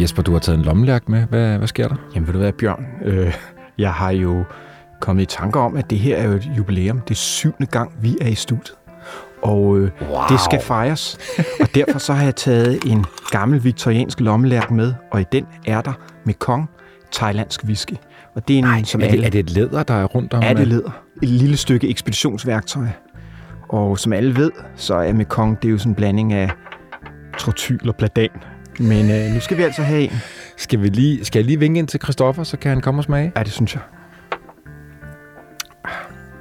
Jesper, du har taget en lommelærk med. Hvad, hvad sker der? Jamen ved du hvad, Bjørn? Øh, jeg har jo kommet i tanker om, at det her er jo et jubilæum. Det er syvende gang, vi er i studiet. Og øh, wow. det skal fejres. og derfor så har jeg taget en gammel viktoriansk lommelærk med, og i den er der med kong thailandsk whisky. Og det er en, Nej, som er, alle... det, er det et læder, der er rundt om? Er det læder? Et lille stykke ekspeditionsværktøj. Og som alle ved, så er med kong, det er jo sådan en blanding af trotyl og pladan. Men øh, nu skal vi altså have en. Skal, vi lige, skal jeg lige vinke ind til Christoffer, så kan han komme og smage? Ja, det synes jeg.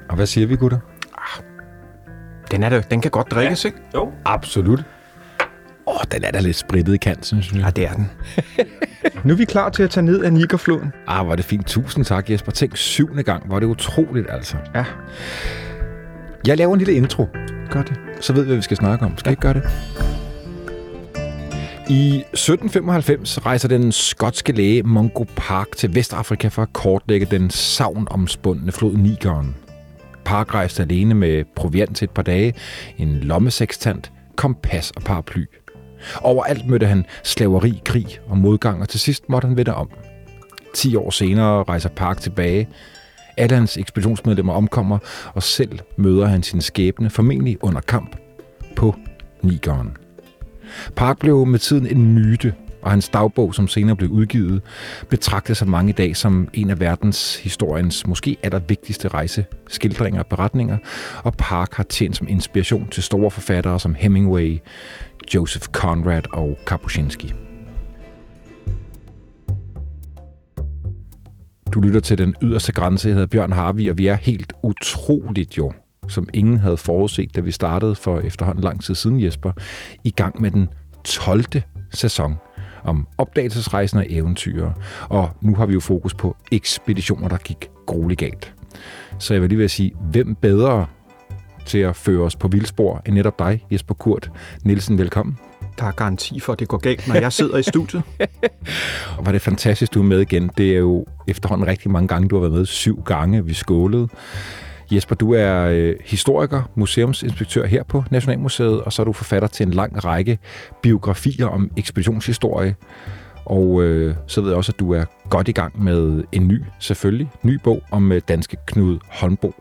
Og hvad siger vi, gutter? Den, er der, den kan godt drikkes, ja. ikke? Jo. Absolut. Åh, oh, den er da lidt sprittet i kant, synes jeg. Ja, det er den. nu er vi klar til at tage ned af Nigerfloden. Ah, hvor er det fint. Tusind tak, Jesper. Tænk syvende gang. Hvor er det utroligt, altså. Ja. Jeg laver en lille intro. Gør det. Så ved vi, hvad vi skal snakke om. Skal ja. ikke gøre det? I 1795 rejser den skotske læge Mungo Park til Vestafrika for at kortlægge den savnomspundne flod Nigeren. Park rejste alene med proviant til et par dage, en lommesekstant, kompas og paraply. Overalt mødte han slaveri, krig og modgang, og til sidst måtte han vende om. Ti år senere rejser Park tilbage. Alle hans ekspeditionsmedlemmer omkommer, og selv møder han sin skæbne, formentlig under kamp, på Nigeren. Park blev med tiden en myte, og hans dagbog, som senere blev udgivet, betragtes af mange i dag som en af verdens historiens måske allervigtigste rejseskildringer og beretninger, og Park har tjent som inspiration til store forfattere som Hemingway, Joseph Conrad og Kapuscinski. Du lytter til den yderste grænse. Jeg hedder Bjørn Harvi, og vi er helt utroligt jo, som ingen havde forudset, da vi startede for efterhånden lang tid siden, Jesper, i gang med den 12. sæson om opdagelsesrejsen og eventyr. Og nu har vi jo fokus på ekspeditioner, der gik grueligt galt. Så jeg vil lige vil sige, hvem bedre til at føre os på vildspor end netop dig, Jesper Kurt Nielsen. Velkommen. Der er garanti for, at det går galt, når jeg sidder i studiet. og var det fantastisk, du er med igen. Det er jo efterhånden rigtig mange gange, du har været med. Syv gange, vi skålede. Jesper, du er øh, historiker, museumsinspektør her på Nationalmuseet, og så er du forfatter til en lang række biografier om ekspeditionshistorie. Og øh, så ved jeg også, at du er godt i gang med en ny, selvfølgelig, ny bog om øh, danske Knud Holmbo.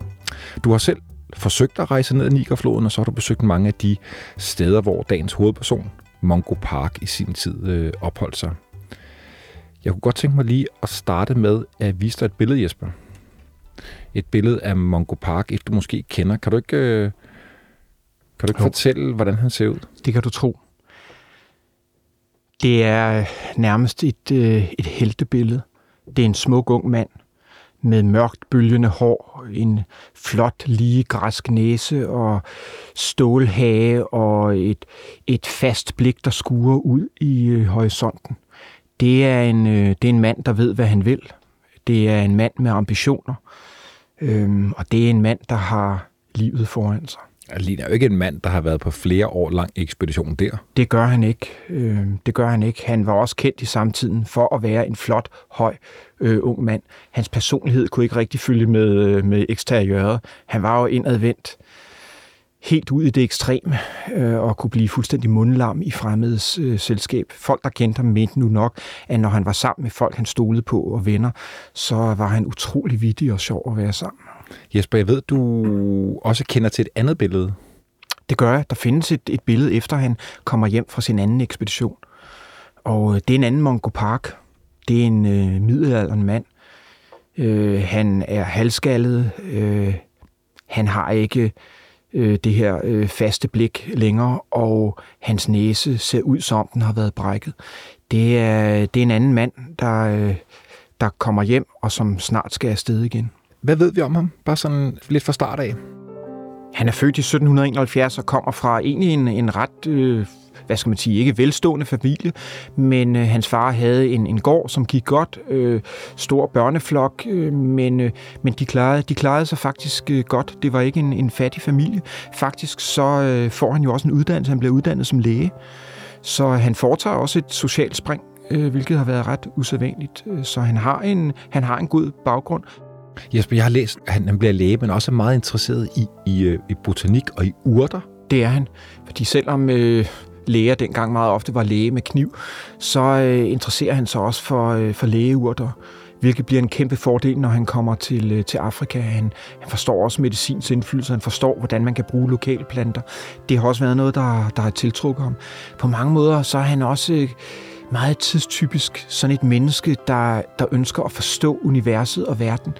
Du har selv forsøgt at rejse ned ad Nigerfloden, og så har du besøgt mange af de steder, hvor dagens hovedperson, Mongo Park, i sin tid øh, opholdt sig. Jeg kunne godt tænke mig lige at starte med at vise dig et billede, Jesper et billede af Mongo Park, et du måske kender. Kan du ikke, øh, kan du ikke fortælle, hvordan han ser ud? Det kan du tro. Det er nærmest et, øh, et heltebillede. Det er en smuk ung mand med mørkt bølgende hår, en flot lige græsk næse og stålhage og et, et fast blik, der skuer ud i øh, horisonten. Det er, en, øh, det er en mand, der ved, hvad han vil. Det er en mand med ambitioner. Øhm, og det er en mand, der har livet foran sig. Han ligner jo ikke en mand, der har været på flere år lang ekspedition der. Det gør han ikke. Øh, det gør han ikke. Han var også kendt i samtiden for at være en flot, høj, øh, ung mand. Hans personlighed kunne ikke rigtig følge med, øh, med eksteriøret. Han var jo indadvendt helt ud i det ekstreme øh, og kunne blive fuldstændig mundlam i fremmedes øh, selskab. Folk, der kendte ham, mente nu nok, at når han var sammen med folk, han stolede på og venner, så var han utrolig vittig og sjov at være sammen. Jesper, jeg ved, du også kender til et andet billede. Det gør jeg. Der findes et, et billede efter, han kommer hjem fra sin anden ekspedition. Og øh, det er en anden Mongo Park. Det er en øh, middelalderen mand. Øh, han er halskaldet. Øh, han har ikke øh, det her øh, faste blik længere, og hans næse ser ud som den har været brækket. Det er, det er en anden mand, der, øh, der kommer hjem, og som snart skal afsted igen. Hvad ved vi om ham? Bare sådan lidt fra start af. Han er født i 1771 og kommer fra egentlig en, en ret øh, hvad skal man sige, ikke velstående familie, men øh, hans far havde en, en gård, som gik godt, øh, stor børneflok, øh, men, øh, men de, klarede, de klarede sig faktisk øh, godt. Det var ikke en, en fattig familie. Faktisk så øh, får han jo også en uddannelse. Han bliver uddannet som læge. Så han foretager også et socialt spring, øh, hvilket har været ret usædvanligt. Så han har en, han har en god baggrund. Jesper, jeg har læst, at han bliver læge, men også er meget interesseret i, i, øh, i botanik og i urter. Det er han. Fordi selvom øh, læger dengang meget ofte var læge med kniv, så øh, interesserer han sig også for, øh, for lægeurter hvilket bliver en kæmpe fordel, når han kommer til, øh, til Afrika. Han, han forstår også medicins indflydelse, han forstår, hvordan man kan bruge lokale planter. Det har også været noget, der, der har tiltrukket ham. På mange måder så er han også øh, meget tidstypisk sådan et menneske, der, der ønsker at forstå universet og verden.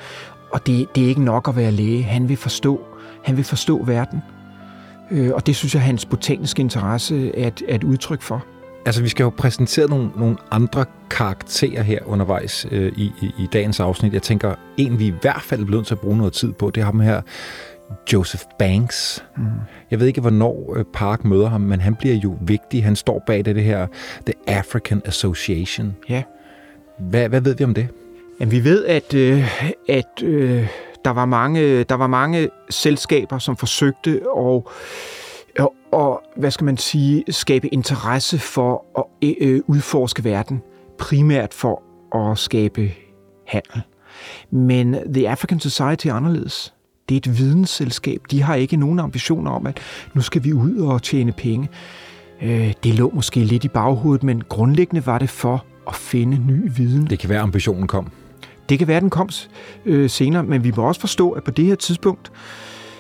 Og det, det er ikke nok at være læge. Han vil forstå, han vil forstå verden. Øh, og det synes jeg, hans botaniske interesse er et, er et udtryk for. Altså, vi skal jo præsentere nogle, nogle andre karakterer her undervejs øh, i, i, i dagens afsnit. Jeg tænker, en vi i hvert fald er blevet til at bruge noget tid på, det er ham her, Joseph Banks. Mm. Jeg ved ikke, hvornår øh, Park møder ham, men han bliver jo vigtig. Han står bag det, det her The African Association. Ja. Hvad, hvad ved vi om det? Jamen, vi ved, at, øh, at øh, der, var mange, der var mange selskaber, som forsøgte at og, og hvad skal man sige, skabe interesse for at øh, øh, udforske verden, primært for at skabe handel. Men The African Society er anderledes. Det er et vidensselskab. De har ikke nogen ambitioner om, at nu skal vi ud og tjene penge. Øh, det lå måske lidt i baghovedet, men grundlæggende var det for at finde ny viden. Det kan være, ambitionen kom. Det kan være, den kom øh, senere, men vi må også forstå, at på det her tidspunkt,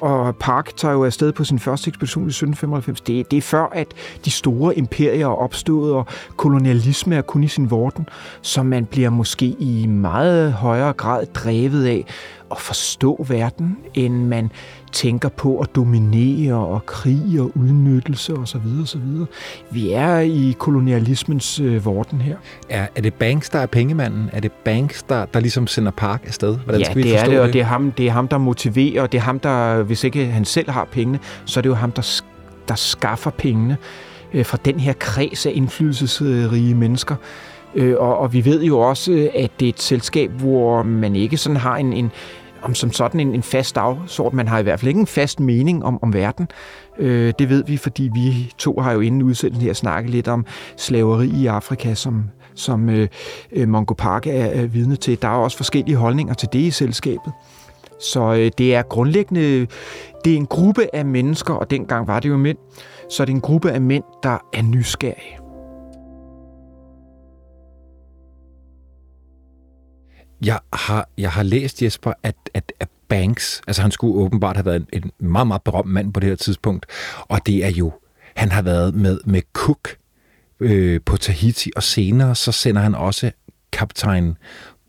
og Park tager jo afsted på sin første ekspedition i 1795. Det, det er før, at de store imperier er opstået, og kolonialisme er kun i sin vorden, så man bliver måske i meget højere grad drevet af at forstå verden, end man tænker på at dominere og krig og udnyttelse osv. osv. Vi er i kolonialismens øh, vorden her. Er, er det Banks, der er pengemanden? Er det Banks, der, der ligesom sender Park afsted? Hvordan ja, skal vi det er det, og det? det er, ham, det er ham, der motiverer, og det er ham, der, hvis ikke han selv har pengene, så er det jo ham, der, der skaffer pengene øh, fra den her kreds af indflydelsesrige mennesker. Øh, og, og vi ved jo også, at det er et selskab, hvor man ikke sådan har en, en om som sådan en, en fast dagsort. Man har i hvert fald ikke en fast mening om, om verden. Øh, det ved vi, fordi vi to har jo inden udsendelsen her snakket lidt om slaveri i Afrika, som, som øh, øh, Mongo Park er, er vidne til. Der er også forskellige holdninger til det i selskabet. Så øh, det er grundlæggende, det er en gruppe af mennesker, og dengang var det jo mænd, så det er en gruppe af mænd, der er nysgerrige. Jeg har, jeg har læst, Jesper, at, at, at Banks, altså han skulle åbenbart have været en, en meget, meget berømt mand på det her tidspunkt, og det er jo, han har været med, med Cook øh, på Tahiti, og senere så sender han også kaptajn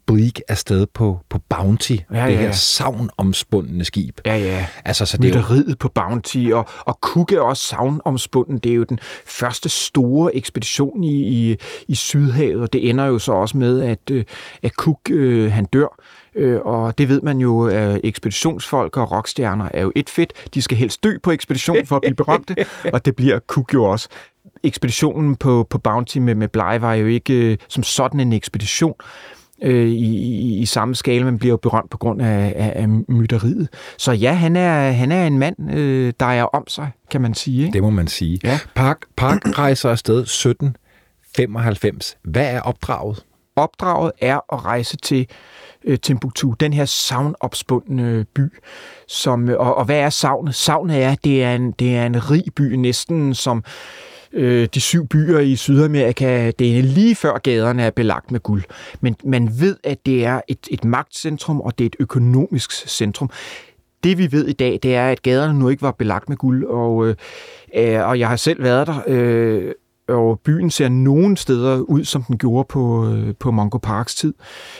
Bleak afsted på, på Bounty, ja, ja, det her savnomspundne skib. Ja, ja. Altså, så det er jo... på Bounty, og, og Cook er også savnomspunden. Det er jo den første store ekspedition i, i, i Sydhavet, og det ender jo så også med, at, øh, at Cook øh, han dør. Øh, og det ved man jo, at ekspeditionsfolk og rockstjerner er jo et fedt. De skal helst dø på ekspedition for at blive berømte, og det bliver Cook jo også ekspeditionen på, på Bounty med, med Bly var jo ikke øh, som sådan en ekspedition, øh, i, i, i samme skala, men bliver jo berømt på grund af, af, af mytteriet. Så ja, han er, han er en mand, øh, der er om sig, kan man sige. Ikke? Det må man sige. Ja. Park, Park rejser afsted 1795. Hvad er opdraget? Opdraget er at rejse til øh, Timbuktu, den her savnopspundne by. Som, og, og hvad er savnet? Savnet er, det er en, det er en rig by, næsten som øh, øh, de syv byer i Sydamerika, det er lige før gaderne er belagt med guld. Men man ved, at det er et, et magtcentrum, og det er et økonomisk centrum. Det vi ved i dag, det er, at gaderne nu ikke var belagt med guld, og, øh, øh og jeg har selv været der, øh, og byen ser nogen steder ud, som den gjorde på, øh, på Mongo Parks tid.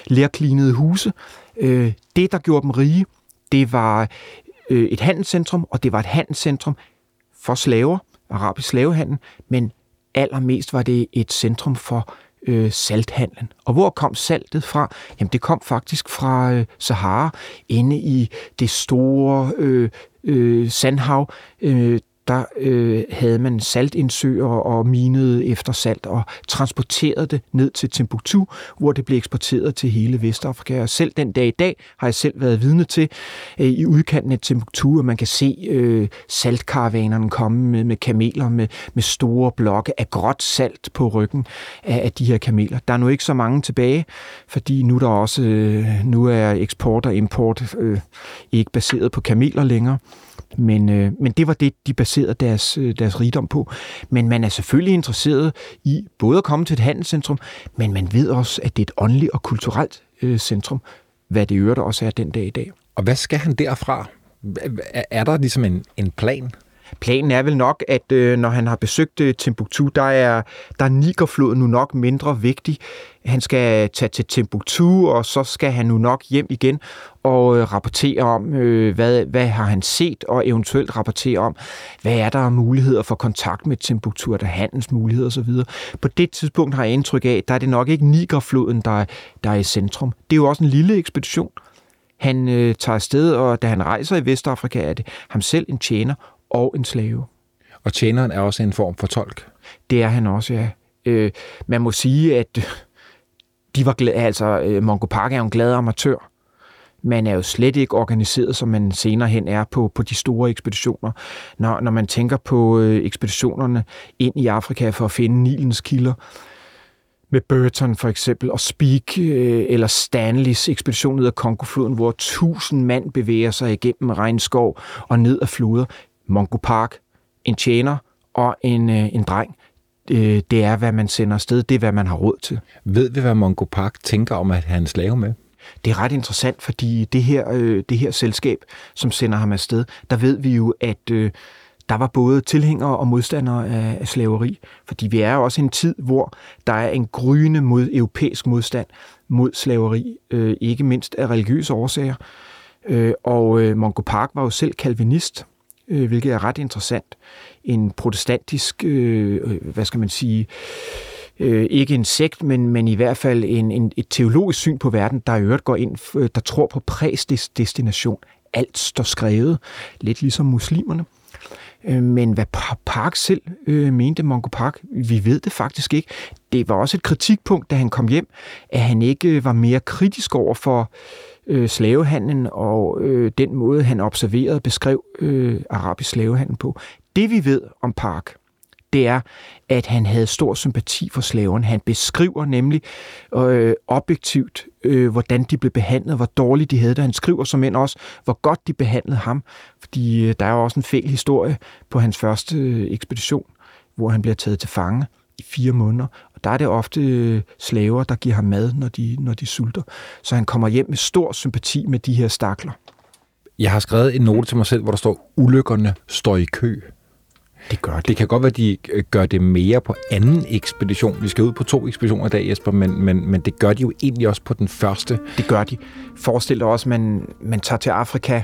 Lærklinede huse. Øh, det, der gjorde dem rige, det var øh, et handelscentrum, og det var et handelscentrum for slaver, arabisk slavehandel, men allermest var det et centrum for øh, salthandlen. Og hvor kom saltet fra? Jamen det kom faktisk fra øh, Sahara, inde i det store øh, øh, sandhav, øh, der øh, havde man saltindsøer og minede efter salt og transporterede det ned til Timbuktu, hvor det blev eksporteret til hele Vestafrika. Og selv den dag i dag har jeg selv været vidne til øh, i udkanten af Timbuktu, at man kan se øh, saltkaravanerne komme med, med kameler med, med store blokke af gråt salt på ryggen af, af de her kameler. Der er nu ikke så mange tilbage, fordi nu, der også, øh, nu er eksport og import øh, ikke baseret på kameler længere. Men, øh, men det var det, de baserede deres, øh, deres rigdom på. Men man er selvfølgelig interesseret i både at komme til et handelscentrum, men man ved også, at det er et åndeligt og kulturelt øh, centrum, hvad det øvrigt også er den dag i dag. Og hvad skal han derfra? Er der ligesom en, en plan? Planen er vel nok, at øh, når han har besøgt øh, Timbuktu, der er, der er Nigerfloden nu nok mindre vigtig. Han skal tage til Timbuktu, og så skal han nu nok hjem igen og øh, rapportere om, øh, hvad, hvad har han set, og eventuelt rapportere om, hvad er der af muligheder for kontakt med Timbuktu, er der handelsmuligheder osv. På det tidspunkt har jeg indtryk af, der er det nok ikke Nigerfloden, der, der er i centrum. Det er jo også en lille ekspedition. Han øh, tager afsted, og da han rejser i Vestafrika, er det ham selv en tjener og en slave. Og tjeneren er også en form for tolk? Det er han også, ja. Øh, man må sige, at de var glade, altså øh, Mongo Park er jo en glad amatør. Man er jo slet ikke organiseret, som man senere hen er på, på de store ekspeditioner. Når, når man tænker på øh, ekspeditionerne ind i Afrika for at finde Nilens kilder, med Burton for eksempel, og Speak øh, eller Stanleys ekspedition ned ad Kongofloden, hvor tusind mand bevæger sig igennem regnskov og ned ad floder. Mongo Park, en tjener og en, øh, en dreng. Øh, det er, hvad man sender afsted. Det er, hvad man har råd til. Ved vi, hvad Mongo Park tænker om at have en slave med? Det er ret interessant, fordi det her, øh, det her selskab, som sender ham afsted, der ved vi jo, at øh, der var både tilhængere og modstandere af, af slaveri. Fordi vi er også i en tid, hvor der er en gryende mod europæisk modstand mod slaveri, øh, ikke mindst af religiøse årsager. Øh, og øh, Mongo Park var jo selv kalvinist, øh, hvilket er ret interessant. En protestantisk, øh, øh, hvad skal man sige, øh, ikke en sekt, men, men i hvert fald en, en, et teologisk syn på verden, der i øvrigt går ind, der tror på præsdestination. Alt står skrevet, lidt ligesom muslimerne. Øh, men hvad Park selv øh, mente Mongo Park, vi ved det faktisk ikke. Det var også et kritikpunkt, da han kom hjem, at han ikke var mere kritisk over for øh, slavehandlen og øh, den måde, han observerede og beskrev øh, arabisk slavehandel på. Det vi ved om Park, det er, at han havde stor sympati for slaverne. Han beskriver nemlig øh, objektivt, øh, hvordan de blev behandlet, hvor dårligt de havde det. Han skriver som end også, hvor godt de behandlede ham, fordi øh, der er jo også en fæl historie på hans første øh, ekspedition, hvor han bliver taget til fange i fire måneder. Der er det ofte øh, slaver, der giver ham mad, når de, når de sulter. Så han kommer hjem med stor sympati med de her stakler. Jeg har skrevet en note til mig selv, hvor der står, ulykkerne står i kø. Det gør de. Det kan godt være, at de øh, gør det mere på anden ekspedition. Vi skal ud på to ekspeditioner i dag, Jesper, men, men, men det gør de jo egentlig også på den første. Det gør de. Forestil dig også, at man, man tager til Afrika.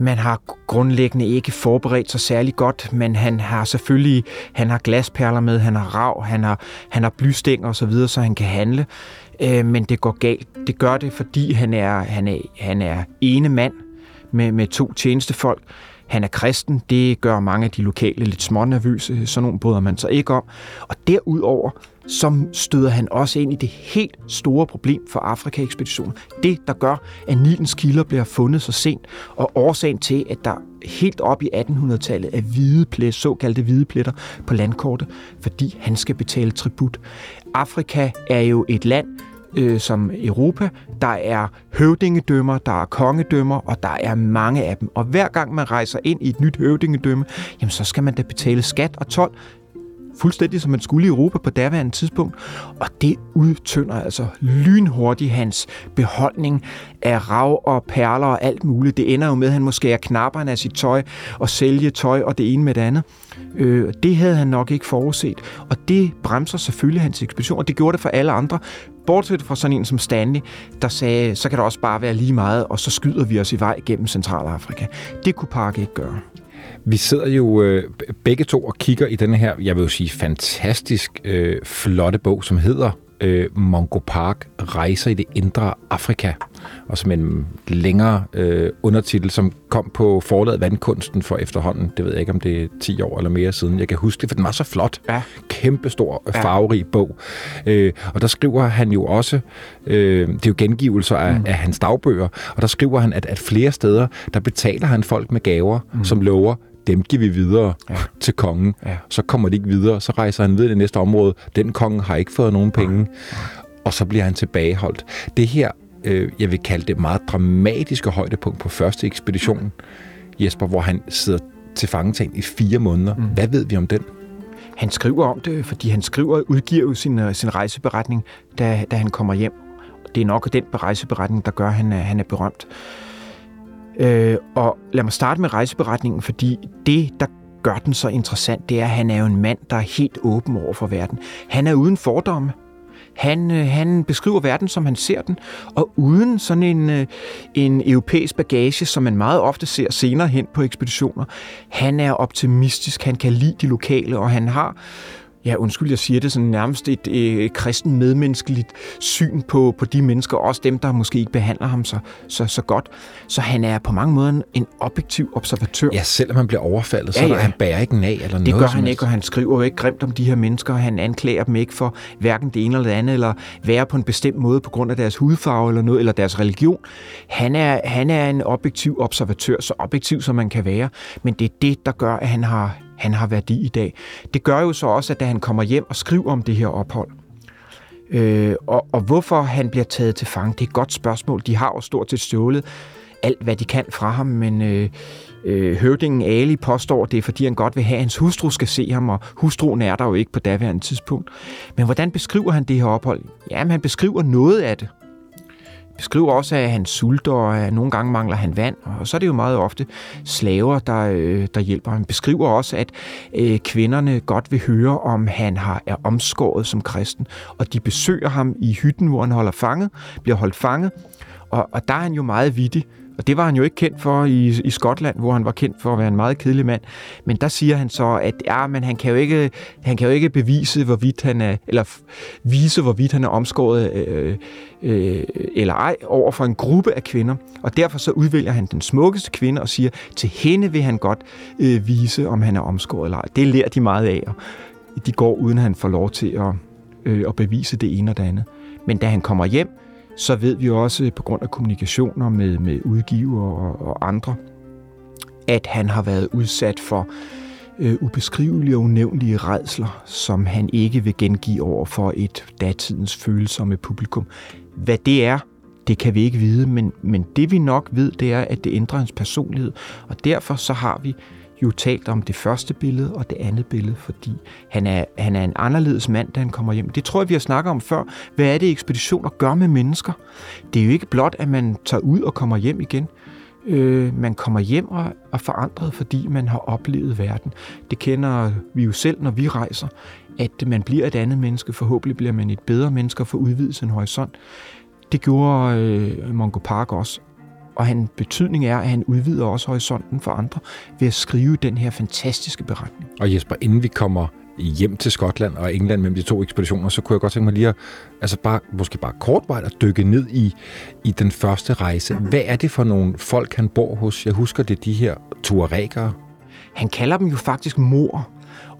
Man har grundlæggende ikke forberedt sig særlig godt, men han har selvfølgelig han har glasperler med, han har rav, han har, han har blystænger osv., så, videre, så han kan handle. Øh, men det går galt. Det gør det, fordi han er, han er, han er ene mand med, med to tjenestefolk. Han er kristen, det gør mange af de lokale lidt smånervøse, sådan nogle bryder man sig ikke om. Og derudover, som støder han også ind i det helt store problem for Afrika-ekspeditionen. Det, der gør, at Nilens kilder bliver fundet så sent, og årsagen til, at der helt op i 1800-tallet er hvide plet, såkaldte hvide pletter på landkortet, fordi han skal betale tribut. Afrika er jo et land, øh, som Europa. Der er høvdingedømmer, der er kongedømmer, og der er mange af dem. Og hver gang man rejser ind i et nyt høvdingedømme, jamen så skal man da betale skat og tolv fuldstændig som man skulle i Europa på daværende tidspunkt. Og det udtønder altså lynhurtigt hans beholdning af rav og perler og alt muligt. Det ender jo med, at han måske er knapperne af sit tøj og sælge tøj og det ene med det andet. Øh, det havde han nok ikke forudset. Og det bremser selvfølgelig hans ekspedition, og det gjorde det for alle andre. Bortset fra sådan en som Stanley, der sagde, så kan det også bare være lige meget, og så skyder vi os i vej gennem Centralafrika. Det kunne Park ikke gøre. Vi sidder jo øh, begge to og kigger i denne her, jeg vil jo sige, fantastisk øh, flotte bog, som hedder øh, Mongo Park rejser i det indre Afrika, og som en længere øh, undertitel, som kom på forladet Vandkunsten for efterhånden. Det ved jeg ikke, om det er 10 år eller mere siden. Jeg kan huske det, for den var så flot. Ja. Kæmpestor, ja. farverig bog. Øh, og der skriver han jo også, øh, det er jo gengivelser af, mm. af hans dagbøger, og der skriver han, at, at flere steder, der betaler han folk med gaver, mm. som lover dem giver vi videre ja. til kongen. Ja. Så kommer de ikke videre, så rejser han videre i det næste område. Den konge har ikke fået nogen penge, ja. og så bliver han tilbageholdt. Det her, øh, jeg vil kalde det meget dramatiske højdepunkt på første ekspedition, Jesper, hvor han sidder til fangetagen i fire måneder. Mm. Hvad ved vi om den? Han skriver om det, fordi han skriver og udgiver jo sin, øh, sin rejseberetning, da, da han kommer hjem. Det er nok den rejseberetning, der gør, at han er, han er berømt. Øh, og lad mig starte med rejseberetningen, fordi det, der gør den så interessant, det er, at han er jo en mand, der er helt åben over for verden. Han er uden fordomme. Han, øh, han beskriver verden, som han ser den, og uden sådan en, øh, en europæisk bagage, som man meget ofte ser senere hen på ekspeditioner. Han er optimistisk, han kan lide de lokale, og han har ja, undskyld, jeg siger det, sådan nærmest et, et kristen medmenneskeligt syn på, på de mennesker, også dem, der måske ikke behandler ham så, så, så godt. Så han er på mange måder en, en objektiv observatør. Ja, selvom han bliver overfaldet, så ja, ja. Der, han bærer ikke af eller noget. Det gør han ikke, og han skriver jo ikke grimt om de her mennesker. Han anklager dem ikke for hverken det ene eller det andet, eller være på en bestemt måde på grund af deres hudfarve eller noget, eller deres religion. Han er, han er en objektiv observatør, så objektiv som man kan være, men det er det, der gør, at han har han har værdi i dag. Det gør jo så også, at da han kommer hjem og skriver om det her ophold, øh, og, og hvorfor han bliver taget til fange, det er et godt spørgsmål. De har jo stort set stjålet alt, hvad de kan fra ham, men øh, øh, høvdingen Ali påstår, det er, fordi han godt vil have, at hans hustru skal se ham, og hustruen er der jo ikke på daværende tidspunkt. Men hvordan beskriver han det her ophold? Jamen, han beskriver noget af det beskriver også, at han sulter, og at nogle gange mangler han vand, og så er det jo meget ofte slaver, der, øh, der hjælper. Han beskriver også, at øh, kvinderne godt vil høre, om han har, er omskåret som kristen, og de besøger ham i hytten, hvor han holder fanget, bliver holdt fanget, og, og der er han jo meget vittig, og det var han jo ikke kendt for i, i Skotland, hvor han var kendt for at være en meget kedelig mand. Men der siger han så, at ja, men han kan jo ikke, han kan jo ikke bevise, hvorvidt han er, eller vise, hvorvidt han er omskåret øh, øh, eller ej over for en gruppe af kvinder. Og derfor så udvælger han den smukkeste kvinde og siger, til hende vil han godt øh, vise, om han er omskåret eller ej. Det lærer de meget af, og de går uden at han får lov til at, øh, at bevise det ene og det andet. Men da han kommer hjem, så ved vi også på grund af kommunikationer med, med udgiver og, og andre, at han har været udsat for øh, ubeskrivelige og unævnlige redsler, som han ikke vil gengive over for et datidens følsomme publikum. Hvad det er, det kan vi ikke vide, men, men det vi nok ved, det er, at det ændrer hans personlighed, og derfor så har vi jo talt om det første billede og det andet billede, fordi han er, han er en anderledes mand, da han kommer hjem. Det tror jeg, vi har snakket om før. Hvad er det, ekspeditioner gør med mennesker? Det er jo ikke blot, at man tager ud og kommer hjem igen. Øh, man kommer hjem og er forandret, fordi man har oplevet verden. Det kender vi jo selv, når vi rejser, at man bliver et andet menneske. Forhåbentlig bliver man et bedre menneske og får udvidet sin horisont. Det gjorde øh, Mongo Park også og han betydning er, at han udvider også horisonten for andre ved at skrive den her fantastiske beretning. Og Jesper, inden vi kommer hjem til Skotland og England mellem de to ekspeditioner, så kunne jeg godt tænke mig lige at, altså bare, måske bare kortvejt at dykke ned i, i den første rejse. Hvad er det for nogle folk, han bor hos? Jeg husker det, de her tuaregere. Han kalder dem jo faktisk mor.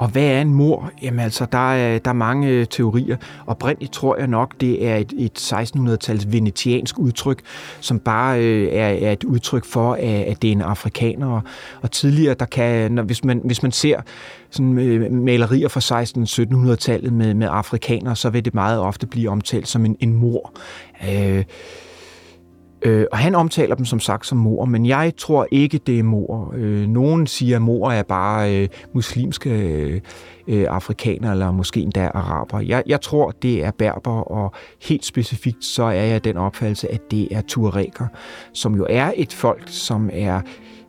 Og hvad er en mor? Jamen altså, der er, der er mange teorier. teorier. Oprindeligt tror jeg nok, det er et, et 1600-tals venetiansk udtryk, som bare øh, er, er et udtryk for, at, at det er en afrikaner. Og tidligere, der kan, når, hvis, man, hvis man ser sådan, øh, malerier fra 1600-1700-tallet med, med afrikanere, så vil det meget ofte blive omtalt som en, en mor. Øh, Øh, og han omtaler dem som sagt som mor, men jeg tror ikke, det er mor. Øh, nogen siger, at mor er bare øh, muslimske øh, afrikanere, eller måske endda araber. Jeg, jeg tror, det er berber, og helt specifikt så er jeg den opfattelse, at det er tuareger, som jo er et folk, som er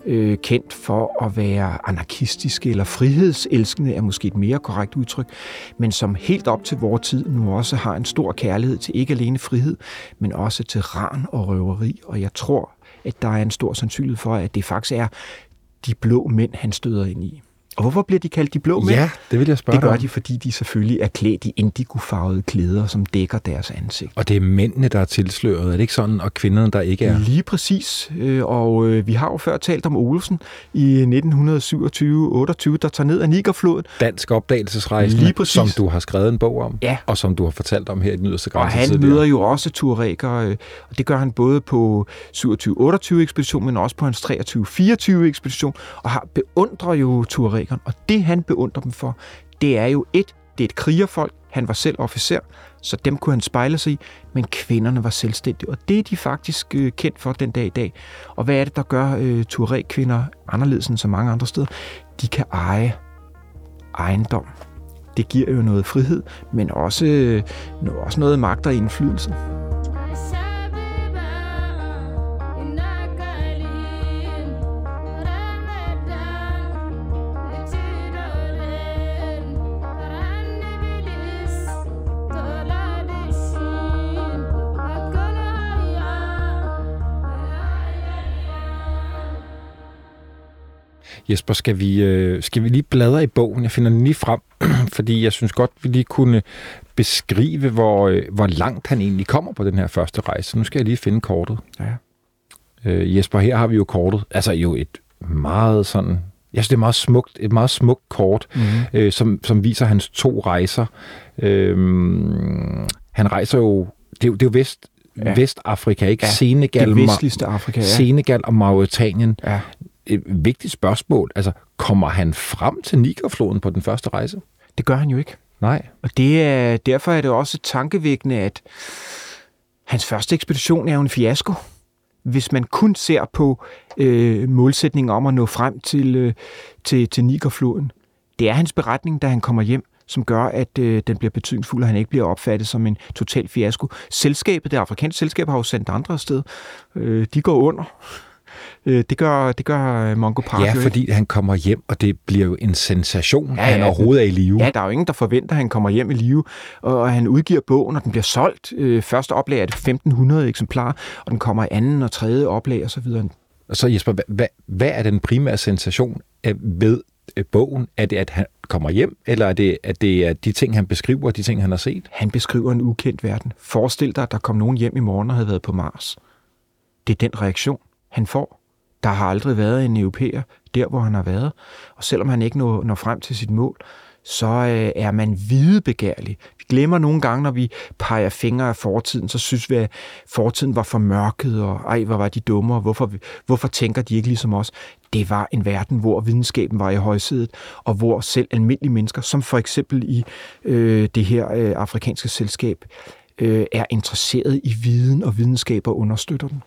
øh, kendt for at være anarkistiske eller frihedselskende, er måske et mere korrekt udtryk, men som helt op til vores tid nu også har en stor kærlighed til ikke alene frihed, men også til ran og røveri. Og jeg tror, at der er en stor sandsynlighed for, at det faktisk er de blå mænd, han støder ind i. Og hvorfor bliver de kaldt de blå mænd? Ja, det vil jeg spørge Det gør om. de, fordi de selvfølgelig er klædt i indigofarvede klæder, som dækker deres ansigt. Og det er mændene, der er tilsløret, er det ikke sådan? Og kvinderne, der ikke er? Lige præcis. Øh, og øh, vi har jo før talt om Olsen i 1927-28, der tager ned af Nigerfloden. Dansk opdagelsesrejse, Lige præcis. som du har skrevet en bog om, Ja. og som du har fortalt om her i den yderste Og grænse han tidligere. møder jo også tuareger, øh, og det gør han både på 27-28 ekspedition, men også på hans 23-24 ekspedition, og har beundrer jo tuaregeren. Og det han beundrer dem for, det er jo et, det er et krigerfolk, han var selv officer, så dem kunne han spejle sig i, men kvinderne var selvstændige, og det er de faktisk øh, kendt for den dag i dag. Og hvad er det, der gør øh, Touré-kvinder anderledes end så mange andre steder? De kan eje ejendom. Det giver jo noget frihed, men også, øh, også noget magt og indflydelse. Jesper, skal vi, øh, skal vi lige bladre i bogen? Jeg finder den lige frem, fordi jeg synes godt, vi lige kunne beskrive, hvor, øh, hvor langt han egentlig kommer på den her første rejse. Nu skal jeg lige finde kortet. Ja. Øh, Jesper, her har vi jo kortet. Altså jo et meget sådan... Jeg synes, det er meget smukt, et meget smukt kort, mm-hmm. øh, som, som viser hans to rejser. Øh, han rejser jo... Det er jo, det er jo vest, ja. Vestafrika, ikke? Ja, Senegal, det vestligste Afrika, ja. Senegal og Mauritanien. Ja et vigtigt spørgsmål. Altså, kommer han frem til Nigerfloden på den første rejse? Det gør han jo ikke. Nej. Og det er, derfor er det også tankevækkende, at hans første ekspedition er jo en fiasko. Hvis man kun ser på øh, målsætningen om at nå frem til, øh, til, til Nigerfloden. Det er hans beretning, da han kommer hjem, som gør, at øh, den bliver betydningsfuld, og han ikke bliver opfattet som en total fiasko. Selskabet, det afrikanske selskab, har jo sendt andre sted. Øh, de går under. Øh, det gør, det gør Mongo Park Ja, fordi han kommer hjem, og det bliver jo en sensation, ja, at han overhovedet er i live. Ja, der er jo ingen, der forventer, at han kommer hjem i live, og han udgiver bogen, og den bliver solgt. Øh, første oplag er det 1500 eksemplarer, og den kommer i anden og tredje oplag osv. Og så Jesper, hvad, hvad, er den primære sensation ved øh, bogen? Er det, at han kommer hjem, eller er det, at det er de ting, han beskriver, de ting, han har set? Han beskriver en ukendt verden. Forestil dig, at der kom nogen hjem i morgen og havde været på Mars. Det er den reaktion, han får. Der har aldrig været en europæer der, hvor han har været. Og selvom han ikke når, når frem til sit mål, så øh, er man videbegærlig. Vi glemmer nogle gange, når vi peger fingre af fortiden, så synes vi, at fortiden var for mørket, og ej, hvor var de dumme, og hvorfor, hvorfor tænker de ikke ligesom os? Det var en verden, hvor videnskaben var i højsædet, og hvor selv almindelige mennesker, som for eksempel i øh, det her øh, afrikanske selskab, øh, er interesseret i viden og videnskab og understøtter den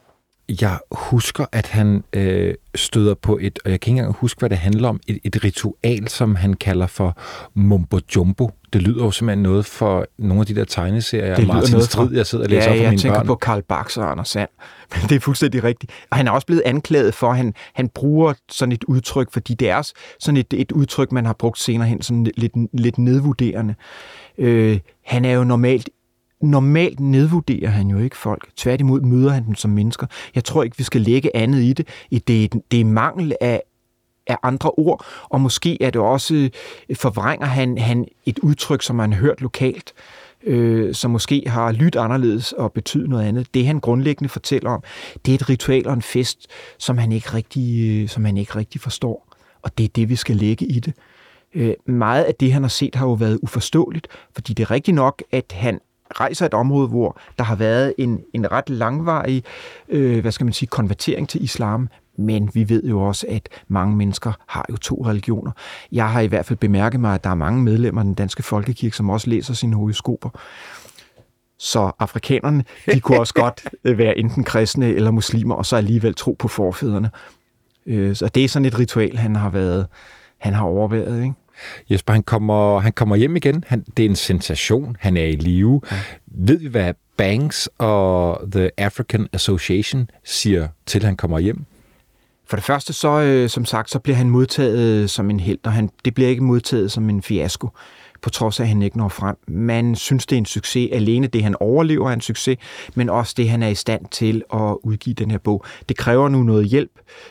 jeg husker, at han øh, støder på et, og jeg kan ikke engang huske, hvad det handler om, et, et ritual, som han kalder for mumbo jumbo. Det lyder jo simpelthen noget for nogle af de der tegneserier. Det lyder Martin noget Strid, jeg sidder og læser ja, op for jeg mine tænker børn. på Karl Bax og Anders Sand. Men det er fuldstændig rigtigt. Og han er også blevet anklaget for, at han, han bruger sådan et udtryk, fordi det er sådan et, et udtryk, man har brugt senere hen, sådan lidt, lidt nedvurderende. Øh, han er jo normalt normalt nedvurderer han jo ikke folk. Tværtimod møder han dem som mennesker. Jeg tror ikke, vi skal lægge andet i det. Det, er, det er mangel af, af andre ord, og måske er det også, øh, forvrænger han, han et udtryk, som man har hørt lokalt, øh, som måske har lyttet anderledes og betydet noget andet. Det han grundlæggende fortæller om, det er et ritual og en fest, som han ikke rigtig, øh, som han ikke rigtig forstår. Og det er det, vi skal lægge i det. Øh, meget af det, han har set, har jo været uforståeligt, fordi det er rigtigt nok, at han rejser et område, hvor der har været en, en ret langvarig, øh, hvad skal man sige, konvertering til islam, men vi ved jo også, at mange mennesker har jo to religioner. Jeg har i hvert fald bemærket mig, at der er mange medlemmer af den danske folkekirke, som også læser sine horoskoper. Så afrikanerne, de kunne også godt øh, være enten kristne eller muslimer, og så alligevel tro på forfædrene. Øh, så det er sådan et ritual, han har været, han har overværet, ikke? Jesper, han kommer, han kommer hjem igen. Han, det er en sensation. Han er i live. Ja. Ved vi, hvad Banks og The African Association siger til, han kommer hjem? For det første, så, øh, som sagt, så bliver han modtaget som en held, og han, det bliver ikke modtaget som en fiasko på trods af, at han ikke når frem. Man synes, det er en succes. Alene det, han overlever, er en succes, men også det, han er i stand til at udgive den her bog. Det kræver nu noget hjælp.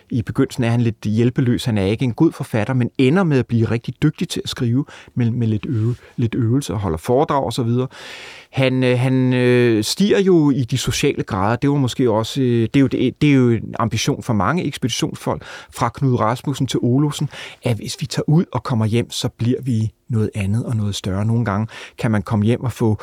I begyndelsen er han lidt hjælpeløs. Han er ikke en god forfatter, men ender med at blive rigtig dygtig til at skrive med, med lidt, øve, lidt øvelse og holder foredrag osv. Han, øh, han øh, stiger jo i de sociale grader. Det var måske også øh, det er jo, det, det er jo en ambition for mange ekspeditionsfolk, fra Knud Rasmussen til Olufsen, at hvis vi tager ud og kommer hjem, så bliver vi noget andet og noget større. Nogle gange kan man komme hjem og få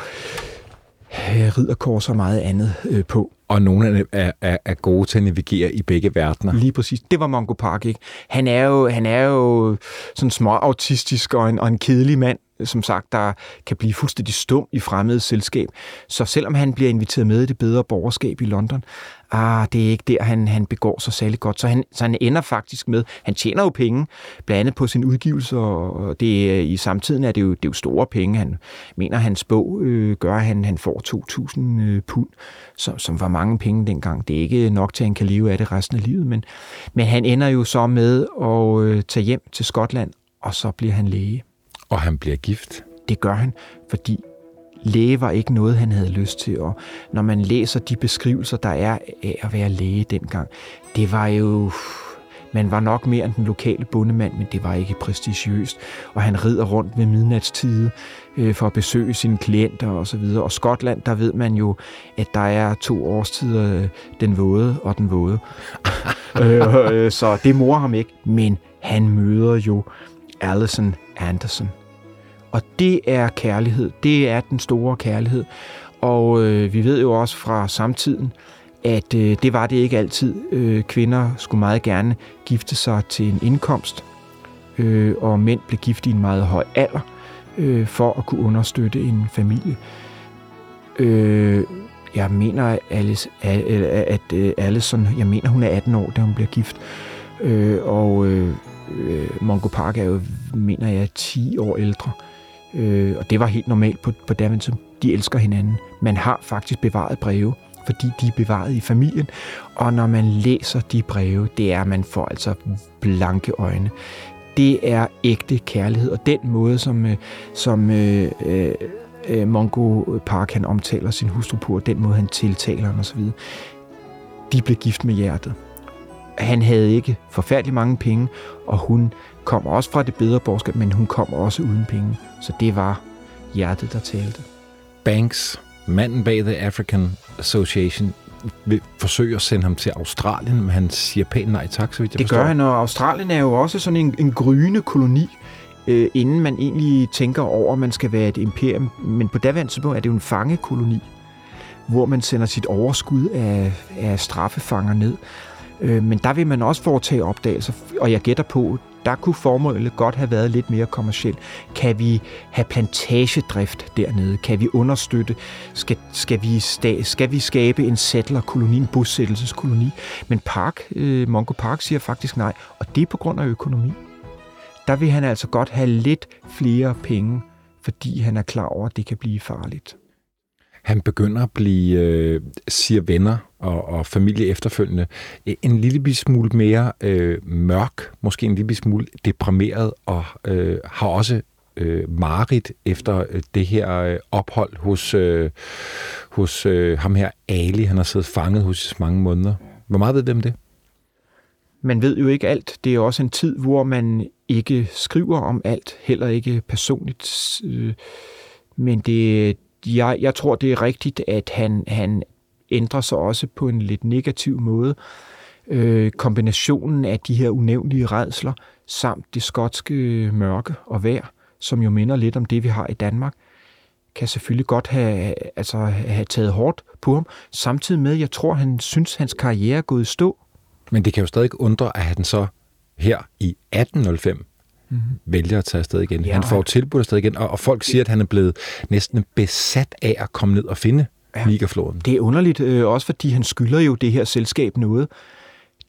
øh, ridderkors og meget andet øh, på. Og nogle er, er, er gode til at navigere i begge verdener. Lige præcis. Det var Mongo Park, ikke? Han er jo, han er jo sådan små autistisk og en, og en kedelig mand, som sagt, der kan blive fuldstændig stum i fremmed selskab. Så selvom han bliver inviteret med i det bedre borgerskab i London, ah, det er ikke der, han, han begår sig særlig godt. Så han, så han ender faktisk med, han tjener jo penge, blandt andet på sin udgivelse, og det, i samtiden er det jo, det er jo store penge. Han mener, hans bog øh, gør, at han, han får 2.000 øh, pund, som, som var mange penge dengang. Det er ikke nok til, at han kan leve af det resten af livet, men, men han ender jo så med at øh, tage hjem til Skotland, og så bliver han læge. Og han bliver gift? Det gør han, fordi læge var ikke noget, han havde lyst til. Og når man læser de beskrivelser, der er af at være læge dengang, det var jo... Man var nok mere end den lokale bondemand, men det var ikke prestigiøst. Og han rider rundt ved midnatstid øh, for at besøge sine klienter og så videre. Og Skotland, der ved man jo, at der er to årstider, øh, den våde og den våde. øh, øh, så det morer ham ikke. Men han møder jo Alison Anderson, og det er kærlighed. Det er den store kærlighed. Og øh, vi ved jo også fra samtiden, at øh, det var det ikke altid. Øh, kvinder skulle meget gerne gifte sig til en indkomst, øh, og mænd blev gift i en meget høj alder, øh, for at kunne understøtte en familie. Øh, jeg mener, Alice, øh, at, at Alison, jeg mener, hun er 18 år, da hun bliver gift. Øh, og øh, øh Mongo Park er jo, mener jeg, 10 år ældre. Øh, Øh, og det var helt normalt på, på Davinson. De elsker hinanden. Man har faktisk bevaret breve, fordi de er bevaret i familien. Og når man læser de breve, det er, at man får altså blanke øjne. Det er ægte kærlighed, og den måde, som, øh, som øh, øh, øh, Mongo Park han omtaler sin hustru på, og den måde, han tiltaler hende osv., de blev gift med hjertet. Han havde ikke forfærdelig mange penge, og hun kom også fra det bedre borgerskab, men hun kom også uden penge. Så det var hjertet, der talte. Banks, manden bag The African Association, vil forsøge at sende ham til Australien, men han siger pænt nej tak, så vidt jeg Det forstår. gør han, og Australien er jo også sådan en, en gryende koloni, øh, inden man egentlig tænker over, at man skal være et imperium. Men på daværende tidspunkt er det jo en fangekoloni, hvor man sender sit overskud af, af straffefanger ned. Øh, men der vil man også foretage opdagelser, og jeg gætter på, der kunne formålet godt have været lidt mere kommercielt. Kan vi have plantagedrift dernede? Kan vi understøtte? Skal, skal, vi, sta, skal vi skabe en settlerkoloni, en bosættelseskoloni? Men Park, øh, Mongo Park siger faktisk nej, og det er på grund af økonomi. Der vil han altså godt have lidt flere penge, fordi han er klar over, at det kan blive farligt. Han begynder at blive, øh, siger venner og, og familie efterfølgende, øh, en lille smule mere øh, mørk, måske en lille smule deprimeret, og øh, har også øh, marit efter øh, det her øh, ophold hos, øh, hos øh, ham her Ali. Han har siddet fanget hos mange måneder. Hvor meget ved dem det? Man ved jo ikke alt. Det er også en tid, hvor man ikke skriver om alt, heller ikke personligt. Øh, men det, jeg, jeg tror, det er rigtigt, at han, han ændrer sig også på en lidt negativ måde. Øh, kombinationen af de her unævnlige redsler, samt det skotske øh, mørke og vejr, som jo minder lidt om det, vi har i Danmark, kan selvfølgelig godt have, altså, have taget hårdt på ham, samtidig med, at jeg tror, han synes, hans karriere er gået i stå. Men det kan jo stadig undre, at han så her i 1805 mm-hmm. vælger at tage afsted igen. Ja, han får tilbudt afsted igen, og, og folk siger, at han er blevet næsten besat af at komme ned og finde ja, Nigerfloden. Det er underligt, øh, også fordi han skylder jo det her selskab noget.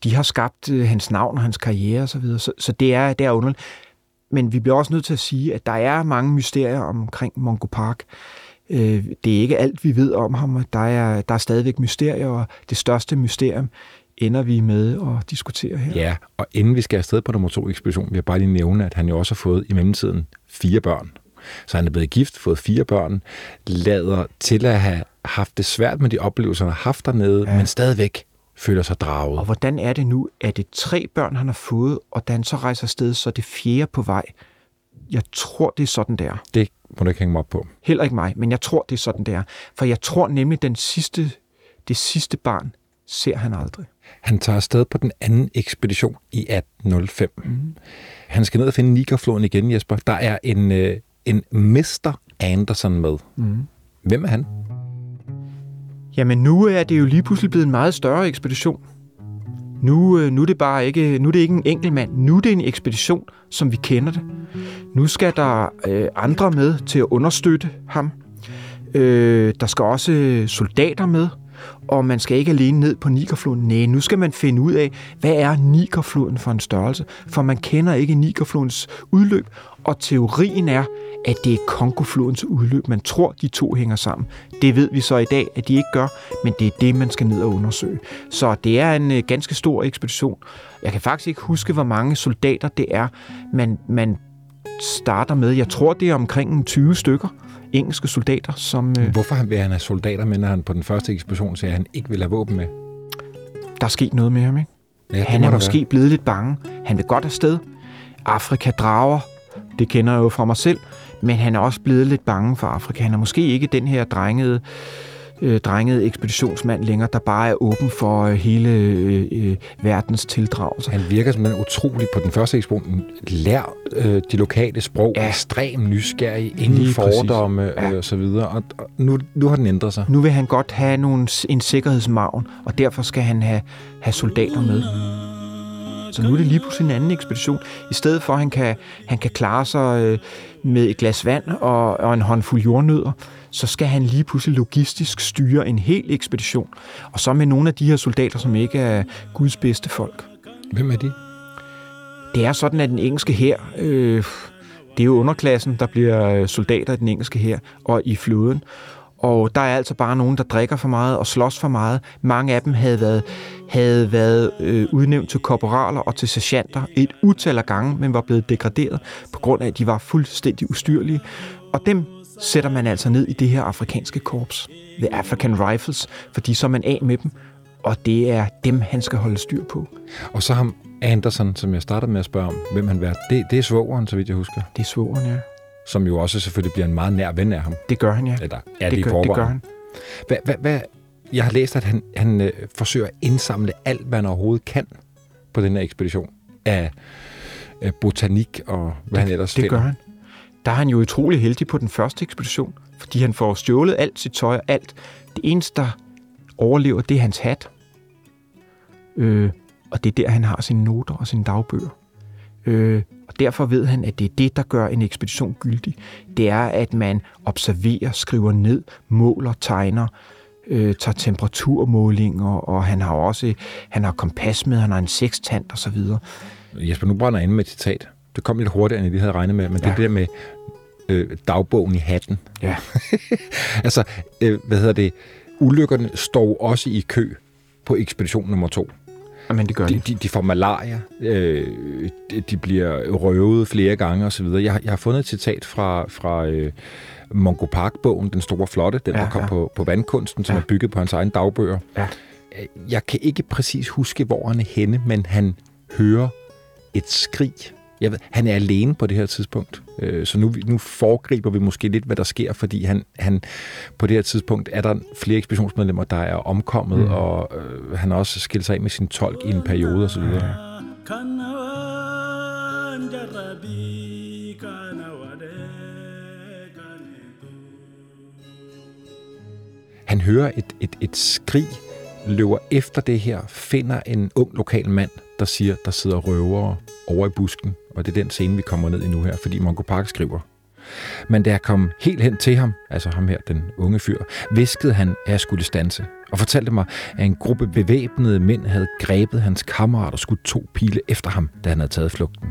De har skabt øh, hans navn og hans karriere osv., så, så, så det, er, det er underligt. Men vi bliver også nødt til at sige, at der er mange mysterier omkring Mongo Park. Øh, det er ikke alt, vi ved om ham. Der er, der er stadigvæk mysterier, og det største mysterium ender vi med at diskutere her. Ja, og inden vi skal afsted på nummer to ekspedition, vil jeg bare lige nævne, at han jo også har fået i mellemtiden fire børn. Så han er blevet gift, fået fire børn, lader til at have haft det svært med de oplevelser, han har haft dernede, ja. men stadigvæk føler sig draget. Og hvordan er det nu? Er det tre børn, han har fået, og da han så rejser afsted, så er det fjerde på vej? Jeg tror, det er sådan, der. Det må du ikke hænge mig op på. Heller ikke mig, men jeg tror, det er sådan, der. For jeg tror nemlig, den sidste, det sidste barn ser han aldrig. Han tager afsted på den anden ekspedition i 1805. Mm. Han skal ned og finde Nigerfloden igen, Jesper. Der er en, øh, en Mr. Anderson med. Mm. Hvem er han? Jamen nu er det jo lige pludselig blevet en meget større ekspedition. Nu, øh, nu er det bare ikke, nu er det ikke en enkelt mand. Nu er det en ekspedition, som vi kender det. Nu skal der øh, andre med til at understøtte ham. Øh, der skal også soldater med, og man skal ikke alene ned på Nigerfloden. Nej, nu skal man finde ud af, hvad er Nigerfloden for en størrelse? For man kender ikke Nigerflodens udløb, og teorien er, at det er Kongoflodens udløb. Man tror, de to hænger sammen. Det ved vi så i dag, at de ikke gør, men det er det, man skal ned og undersøge. Så det er en øh, ganske stor ekspedition. Jeg kan faktisk ikke huske, hvor mange soldater det er, man, man starter med. Jeg tror, det er omkring 20 stykker engelske soldater, som... Øh, Hvorfor vil han have soldater med, når han på den første ekspedition siger, at han ikke vil have våben med? Der er sket noget med ham, ikke? Ja, han er måske være. blevet lidt bange. Han vil godt afsted. Afrika drager. Det kender jeg jo fra mig selv. Men han er også blevet lidt bange for Afrika. Han er måske ikke den her drengede øh, drengede ekspeditionsmand længere, der bare er åben for øh, hele øh, øh, verdens tildragelse. Han virker som en utrolig på den første ekspedition. Lær øh, de lokale sprog, ja. ekstrem nysgerrig, ingen Lige fordomme ja. øh, og så videre. Og, og nu, nu har den ændret sig. Nu vil han godt have nogle, en sikkerhedsmavn, og derfor skal han have, have soldater med. Så nu er det lige pludselig en anden ekspedition. I stedet for, at han kan, han kan klare sig øh, med et glas vand og, og en håndfuld jordnødder, så skal han lige pludselig logistisk styre en hel ekspedition. Og så med nogle af de her soldater, som ikke er Guds bedste folk. Hvem er de? Det er sådan, at den engelske her, øh, det er jo underklassen, der bliver soldater i den engelske her og i floden. Og der er altså bare nogen, der drikker for meget og slås for meget. Mange af dem havde været, havde været øh, udnævnt til korporaler og til sergeanter et utal af gange, men var blevet degraderet på grund af, at de var fuldstændig ustyrlige. Og dem sætter man altså ned i det her afrikanske korps, The African Rifles, fordi så er man af med dem, og det er dem, han skal holde styr på. Og så ham Anderson, som jeg startede med at spørge om, hvem han var. Det, det er svogeren, så vidt jeg husker. Det er svogeren, ja. Som jo også selvfølgelig bliver en meget nær ven af ham. Det gør han, ja. Eller er det, det, gør, det gør han. Hvad, hvad, hvad, jeg har læst, at han, han øh, forsøger at indsamle alt, hvad han overhovedet kan på den her ekspedition af øh, botanik og hvad det, han ellers Det finder. gør han der er han jo utrolig heldig på den første ekspedition, fordi han får stjålet alt sit tøj og alt. Det eneste, der overlever, det er hans hat. Øh, og det er der, han har sine noter og sine dagbøger. Øh, og derfor ved han, at det er det, der gør en ekspedition gyldig. Det er, at man observerer, skriver ned, måler, tegner, øh, tager temperaturmålinger, og han har også han har kompas med, han har en sekstant osv. Jesper, nu brænder jeg ind med et citat. Det kom lidt hurtigere, end vi havde regnet med, men ja. det der med øh, dagbogen i hatten. Ja. altså, øh, hvad hedder det? Ulykkerne står også i kø på ekspedition nummer to. Jamen, det gør de. De, de får malaria, øh, de, de bliver røvet flere gange osv. Jeg, jeg har fundet et citat fra, fra øh, Mongo Park-bogen, den store flotte, den ja, der kom ja. på, på vandkunsten, som ja. er bygget på hans egen dagbøger. Ja. Jeg kan ikke præcis huske, hvor han er henne, men han hører et skrig jeg ved, han er alene på det her tidspunkt, øh, så nu, nu foregriber vi måske lidt, hvad der sker, fordi han, han på det her tidspunkt er der flere ekspeditionsmedlemmer, der er omkommet, mm. og øh, han har også skilt sig af med sin tolk i en periode osv. Han hører et, et, et skrig, løber efter det her, finder en ung lokal mand, der siger, der sidder røvere over i busken. Og det er den scene, vi kommer ned i nu her, fordi Mongo Park skriver. Men da jeg kom helt hen til ham, altså ham her, den unge fyr, viskede han, at jeg skulle stanse, og fortalte mig, at en gruppe bevæbnede mænd havde grebet hans kammerat og skudt to pile efter ham, da han havde taget flugten.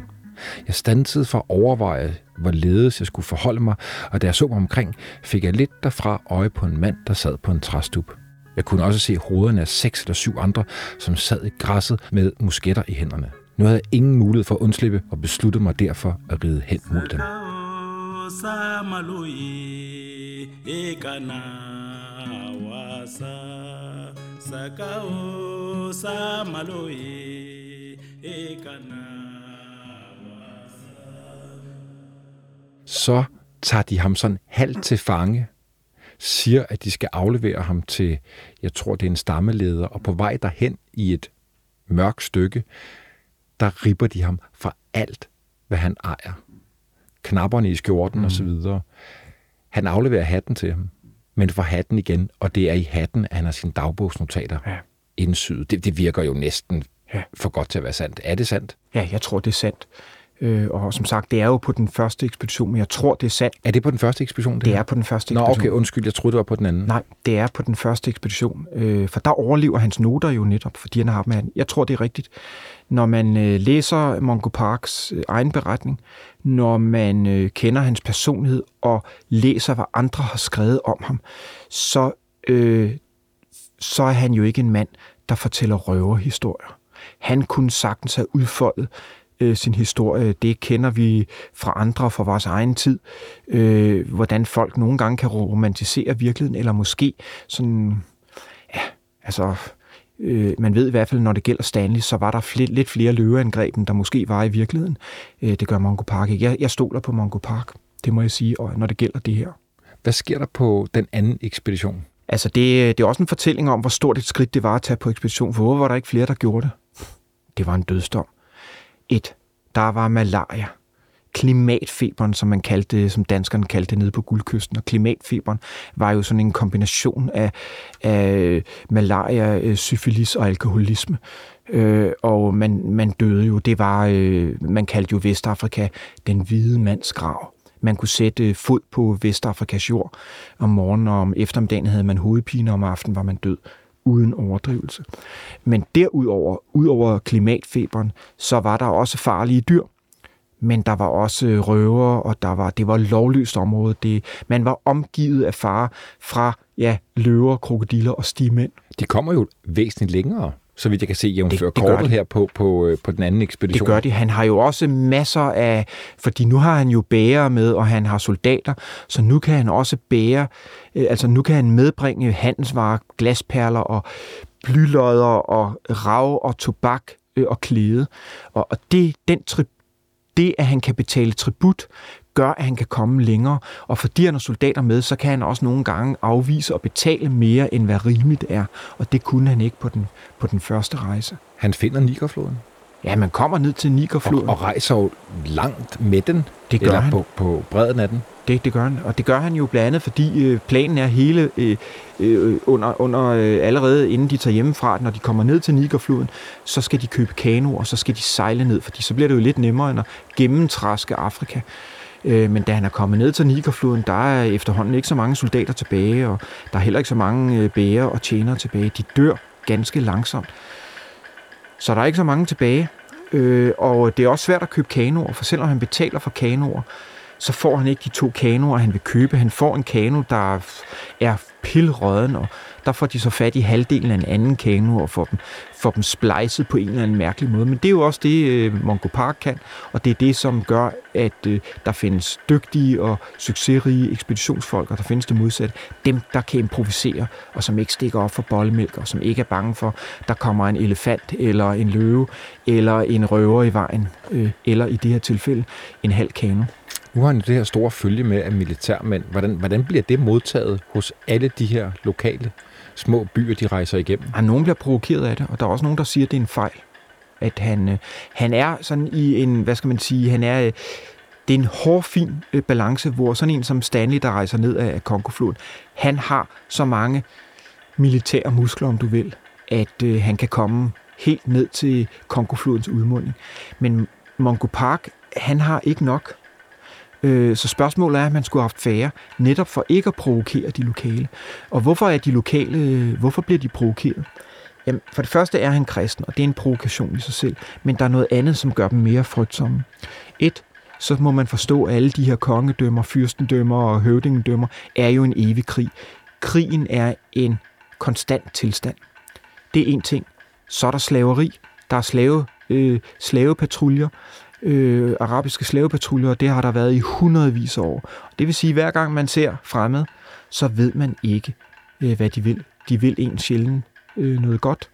Jeg stansede for at overveje, hvorledes jeg skulle forholde mig, og da jeg så mig omkring, fik jeg lidt derfra øje på en mand, der sad på en træstup. Jeg kunne også se hovederne af seks eller syv andre, som sad i græsset med musketter i hænderne. Nu havde jeg ingen mulighed for at undslippe og besluttede mig derfor at ride hen mod dem. Så tager de ham sådan halvt til fange, siger, at de skal aflevere ham til, jeg tror, det er en stammeleder, og på vej derhen i et mørkt stykke, der ripper de ham for alt, hvad han ejer. Knapperne i skjorten mm. osv. Han afleverer hatten til ham, men får hatten igen, og det er i hatten, at han har sine dagbogsnotater ja. indsyet. Det, det virker jo næsten Ja. For godt til at være sandt. Er det sandt? Ja, jeg tror, det er sandt. Øh, og som sagt, det er jo på den første ekspedition, men jeg tror, det er sandt. Er det på den første ekspedition? Det er på den første Nå, ekspedition. okay, undskyld, jeg troede, det var på den anden. Nej, det er på den første ekspedition, øh, for der overlever hans noter jo netop, fordi han har med Jeg tror, det er rigtigt. Når man øh, læser Mongo Parks øh, egen beretning, når man øh, kender hans personlighed og læser, hvad andre har skrevet om ham, så, øh, så er han jo ikke en mand, der fortæller røverhistorier. Han kunne sagtens have udfoldet øh, sin historie. Det kender vi fra andre fra vores egen tid. Øh, hvordan folk nogle gange kan romantisere virkeligheden, eller måske sådan, ja, altså, øh, man ved i hvert fald, når det gælder Stanley, så var der fl- lidt flere løveangreb, end der måske var i virkeligheden. Øh, det gør Mongo Park ikke. Jeg, jeg stoler på Mongo Park, det må jeg sige, og når det gælder det her. Hvad sker der på den anden ekspedition? Altså, det, det er også en fortælling om, hvor stort et skridt det var at tage på ekspedition, for hvorfor var der ikke flere, der gjorde det? Det var en dødsdom. Et, der var malaria. Klimatfeberen, som man kaldte det, som danskerne kaldte det nede på guldkysten. Og klimatfeberen var jo sådan en kombination af, af malaria, øh, syfilis og alkoholisme. Øh, og man, man døde jo. Det var, øh, man kaldte jo Vestafrika den hvide mands grav. Man kunne sætte øh, fod på Vestafrikas jord om morgenen, og om eftermiddagen havde man hovedpine, og om aftenen var man død uden overdrivelse. Men derudover, udover klimatfeberen, så var der også farlige dyr. Men der var også røver, og der var, det var lovløst område. Det, man var omgivet af fare fra ja, løver, krokodiller og stimænd. De kommer jo væsentligt længere, så vidt jeg kan se, jævnfør Det- det gør kortet her på, på, øh, på den anden ekspedition. Det gør de. Han har jo også masser af... Fordi nu har han jo bærere med, og han har soldater, så nu kan han også bære... øh, Altså nu kan han medbringe handelsvarer, glasperler og blylodder og rav og tobak øh, og klæde. Og, og det, den tri- det, at han kan betale tribut, gør, at han kan komme længere. Og fordi han har soldater med, så kan han også nogle gange afvise og betale mere, end hvad rimeligt er. Og det kunne han ikke på den, på den første rejse. Han finder Nigerfloden Ja, man kommer ned til og, Nigerfloden. og rejser jo langt med den. Det gør eller han. På, på bredden af den. Det, det gør han, og det gør han jo blandt andet, fordi øh, planen er hele øh, øh, under, under øh, allerede inden de tager hjemmefra, når de kommer ned til Nigerfloden, så skal de købe kano, og så skal de sejle ned, fordi så bliver det jo lidt nemmere end at gennemtræske Afrika. Øh, men da han er kommet ned til Nigerfloden, der er efterhånden ikke så mange soldater tilbage, og der er heller ikke så mange øh, bæger og tjenere tilbage. De dør ganske langsomt. Så der er ikke så mange tilbage. Øh, og det er også svært at købe kanoer, for selvom han betaler for kanoer, så får han ikke de to kanoer, han vil købe. Han får en kano, der er pilrøden, og der får de så fat i halvdelen af en anden kano og får dem, får dem splejset på en eller anden mærkelig måde. Men det er jo også det, øh, Mongo Park kan, og det er det, som gør, at øh, der findes dygtige og succesrige ekspeditionsfolk, og der findes det modsatte. Dem, der kan improvisere, og som ikke stikker op for bollemælk, og som ikke er bange for, der kommer en elefant, eller en løve, eller en røver i vejen, øh, eller i det her tilfælde, en halv kano. Nu har han det her store følge med af militærmænd. Hvordan, hvordan bliver det modtaget hos alle de her lokale små byer, de rejser igennem? Og nogen bliver provokeret af det, og der er også nogen, der siger, at det er en fejl. At han, øh, han er sådan i en, hvad skal man sige, han er, øh, det er en hård, fin øh, balance, hvor sådan en som Stanley, der rejser ned af, af Kongofloden, han har så mange militære muskler, om du vil, at øh, han kan komme helt ned til Kongoflodens udmunding. Men Mongo Park, han har ikke nok. Øh, Så spørgsmålet er, at man skulle have haft færre, netop for ikke at provokere de lokale. Og hvorfor er de lokale, hvorfor bliver de provokeret? Jamen, for det første er han kristen, og det er en provokation i sig selv, men der er noget andet, som gør dem mere frygtsomme. Et, så må man forstå, at alle de her kongedømmer, fyrstendømmer og høvdingedømmer er jo en evig krig. Krigen er en konstant tilstand. Det er en ting. Så er der slaveri. Der er slave, øh, slavepatruljer, øh, arabiske slavepatruljer, og det har der været i hundredvis af år. Det vil sige, at hver gang man ser fremmed, så ved man ikke, øh, hvad de vil. De vil en sjældent øh, noget godt.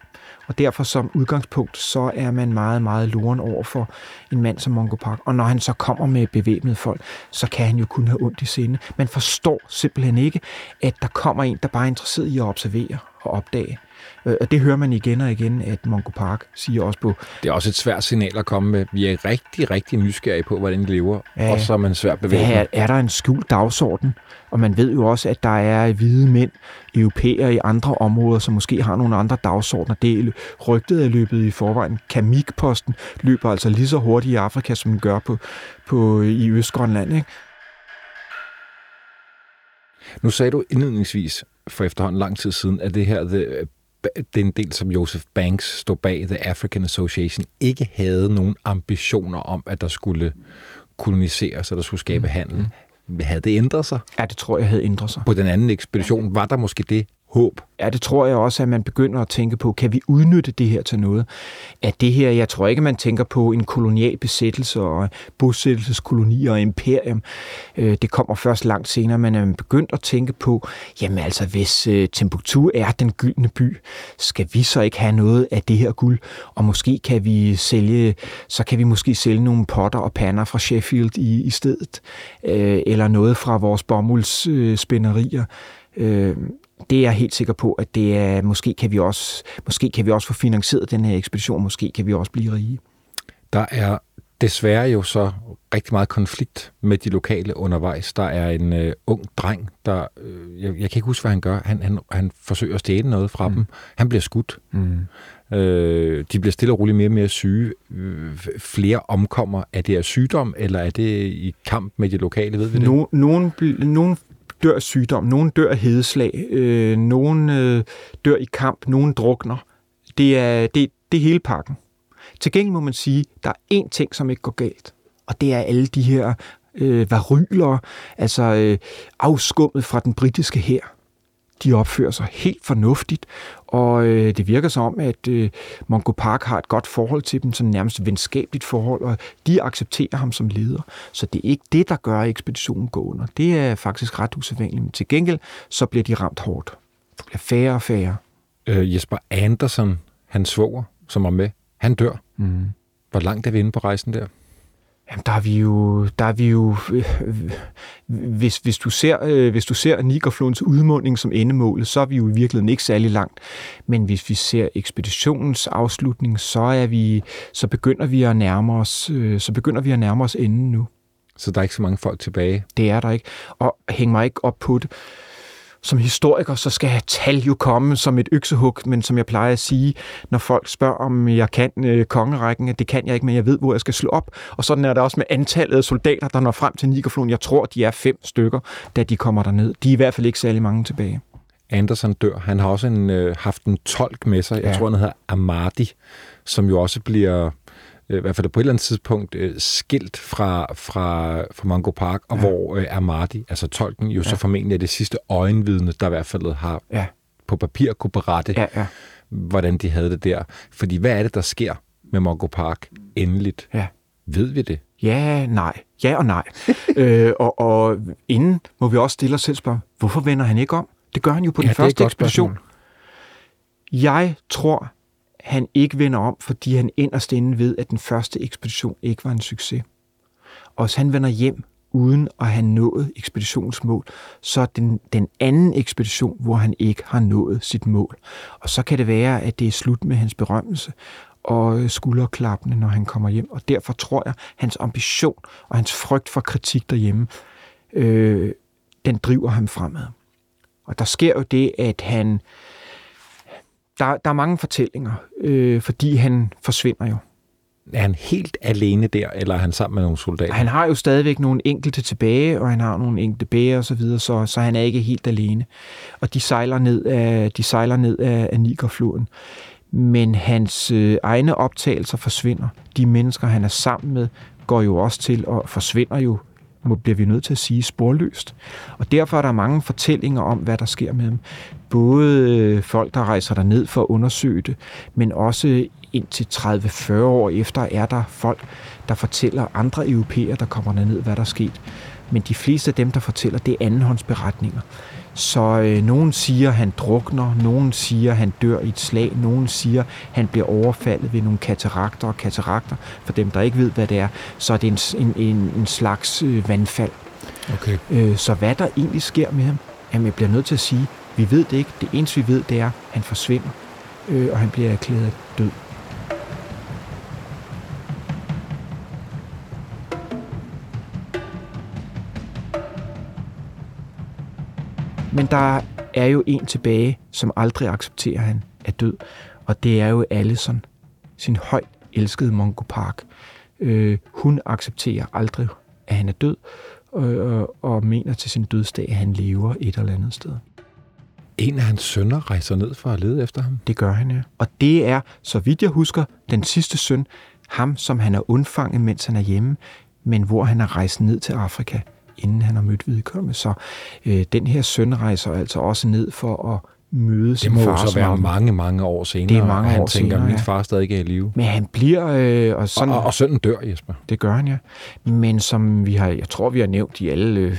Og derfor som udgangspunkt, så er man meget, meget loren over for en mand som Mongo Park. Og når han så kommer med bevæbnede folk, så kan han jo kun have ondt i sinde. Man forstår simpelthen ikke, at der kommer en, der bare er interesseret i at observere og opdage. Øh, og det hører man igen og igen, at Mongo Park siger også på. Det er også et svært signal at komme med. Vi er rigtig, rigtig nysgerrige på, hvordan de lever, ja, og så er man svært bevæget. Er, er der en skjult dagsorden? Og man ved jo også, at der er hvide mænd, europæere i andre områder, som måske har nogle andre dagsordner. Det rygtet er løbet i forvejen. Kamikposten løber altså lige så hurtigt i Afrika, som den gør på, på, i Østgrønland. Ikke? Nu sagde du indledningsvis for efterhånden lang tid siden, at det her, the, den del, som Joseph Banks stod bag, The African Association, ikke havde nogen ambitioner om, at der skulle koloniseres, og der skulle skabe mm. handel. Havde det ændret sig? Ja, det tror jeg havde ændret sig. På den anden ekspedition, var der måske det håb? Ja, det tror jeg også, at man begynder at tænke på, kan vi udnytte det her til noget? At det her, jeg tror ikke, man tænker på en kolonial besættelse og bosættelseskoloni og imperium. Øh, det kommer først langt senere, men man begyndt at tænke på, jamen altså, hvis øh, Timbuktu er den gyldne by, skal vi så ikke have noget af det her guld? Og måske kan vi sælge, så kan vi måske sælge nogle potter og pander fra Sheffield i, i stedet, øh, eller noget fra vores bomuldsspænderier det er jeg helt sikker på, at det er, måske, kan vi også, måske kan vi også få finansieret den her ekspedition, måske kan vi også blive rige. Der er desværre jo så rigtig meget konflikt med de lokale undervejs. Der er en øh, ung dreng, der, øh, jeg, jeg kan ikke huske, hvad han gør, han, han, han forsøger at stjæle noget fra mm. dem. Han bliver skudt. Mm. Øh, de bliver stille og roligt mere og mere syge. Øh, flere omkommer. Er det af sygdom, eller er det i kamp med de lokale? Ved vi det? No, nogen, nogen dør af sygdom, nogen dør af hedeslag, øh, nogen øh, dør i kamp, nogen drukner. Det er, det, det er hele pakken. Til gengæld må man sige, der er én ting, som ikke går galt, og det er alle de her øh, varyler, altså øh, afskummet fra den britiske hær de opfører sig helt fornuftigt, og øh, det virker som, at øh, Mongo Park har et godt forhold til dem, sådan nærmest venskabeligt forhold, og de accepterer ham som leder. Så det er ikke det, der gør, at ekspeditionen går under. Det er faktisk ret usædvanligt, men til gengæld, så bliver de ramt hårdt. Det bliver færre og færre. Øh, Jesper Andersen, han svoger, som var med, han dør. Mm. Hvor langt er vi inde på rejsen der? Jamen, der er vi jo, der er vi jo hvis, hvis, du ser, øh, hvis du ser Nigerflodens udmunding som endemålet, så er vi jo i virkeligheden ikke særlig langt. Men hvis vi ser ekspeditionens afslutning, så er vi, så begynder vi at nærme os, øh, så begynder vi at nærme os enden nu. Så der er ikke så mange folk tilbage? Det er der ikke. Og hæng mig ikke op på det som historiker, så skal tal jo komme som et øksehug, men som jeg plejer at sige, når folk spørger, om jeg kan øh, kongerækken, det kan jeg ikke, men jeg ved, hvor jeg skal slå op. Og sådan er det også med antallet af soldater, der når frem til Nigerfloden. Jeg tror, de er fem stykker, da de kommer derned. De er i hvert fald ikke særlig mange tilbage. Anderson dør. Han har også en, øh, haft en tolk med sig. Jeg ja. tror, han hedder Amadi, som jo også bliver i hvert fald på et eller andet tidspunkt øh, skilt fra, fra, fra Mango Park, og ja. hvor øh, Amadi, altså tolken, jo ja. så formentlig er det sidste øjenvidne, der i hvert fald har ja. på papir kunne berette, ja, ja. hvordan de havde det der. Fordi hvad er det, der sker med Mango Park endeligt? Ja. Ved vi det? Ja, nej. Ja og nej. øh, og, og inden må vi også stille os selv spørge, hvorfor vender han ikke om? Det gør han jo på ja, den første ekspedition. Jeg tror, han ikke vender om, fordi han inderst inde ved, at den første ekspedition ikke var en succes. Og hvis han vender hjem uden at have nået ekspeditionsmål, så er den, den anden ekspedition, hvor han ikke har nået sit mål. Og så kan det være, at det er slut med hans berømmelse og øh, skulderklappende, når han kommer hjem. Og derfor tror jeg, hans ambition og hans frygt for kritik derhjemme, øh, den driver ham fremad. Og der sker jo det, at han der, der er mange fortællinger, øh, fordi han forsvinder jo. Er han helt alene der, eller er han sammen med nogle soldater? Han har jo stadigvæk nogle enkelte tilbage, og han har nogle enkelte bæger og så videre, så, så han er ikke helt alene. Og de sejler ned af, de sejler ned af, af Nigerfloden. Men hans øh, egne optagelser forsvinder. De mennesker, han er sammen med, går jo også til og forsvinder jo må, bliver vi nødt til at sige, sporløst. Og derfor er der mange fortællinger om, hvad der sker med dem. Både øh, folk, der rejser der ned for at undersøge det, men også indtil 30-40 år efter er der folk, der fortæller andre europæer, der kommer ned, hvad der er sket. Men de fleste af dem, der fortæller, det er andenhåndsberetninger. Så øh, nogen siger, han drukner, nogen siger, han dør i et slag, nogen siger, han bliver overfaldet ved nogle katarakter og katarakter. For dem, der ikke ved, hvad det er, så er det en, en, en, en slags øh, vandfald. Okay. Øh, så hvad der egentlig sker med ham, jamen jeg bliver nødt til at sige, vi ved det ikke. Det eneste, vi ved, det er, at han forsvinder. øh, og han bliver erklæret død. Men der er jo en tilbage, som aldrig accepterer, at han er død. Og det er jo Allison, sin højt elskede Mongo Park. Øh, hun accepterer aldrig, at han er død, og, og, og mener til sin dødsdag, at han lever et eller andet sted. En af hans sønner rejser ned for at lede efter ham. Det gør han, ja. Og det er, så vidt jeg husker, den sidste søn, ham som han er undfanget, mens han er hjemme, men hvor han er rejst ned til Afrika, inden han har mødt vedkommende. Så øh, den her søn rejser altså også ned for at møde sin Det må far. jo så som være om- mange, mange år senere. Det er mange og han år tænker, senere, min ja. far stadig er i live. Men han bliver, øh, og Og, sådan, og, og sønnen dør, Jesper. Det gør han, ja. Men som vi har, jeg tror, vi har nævnt i alle, øh,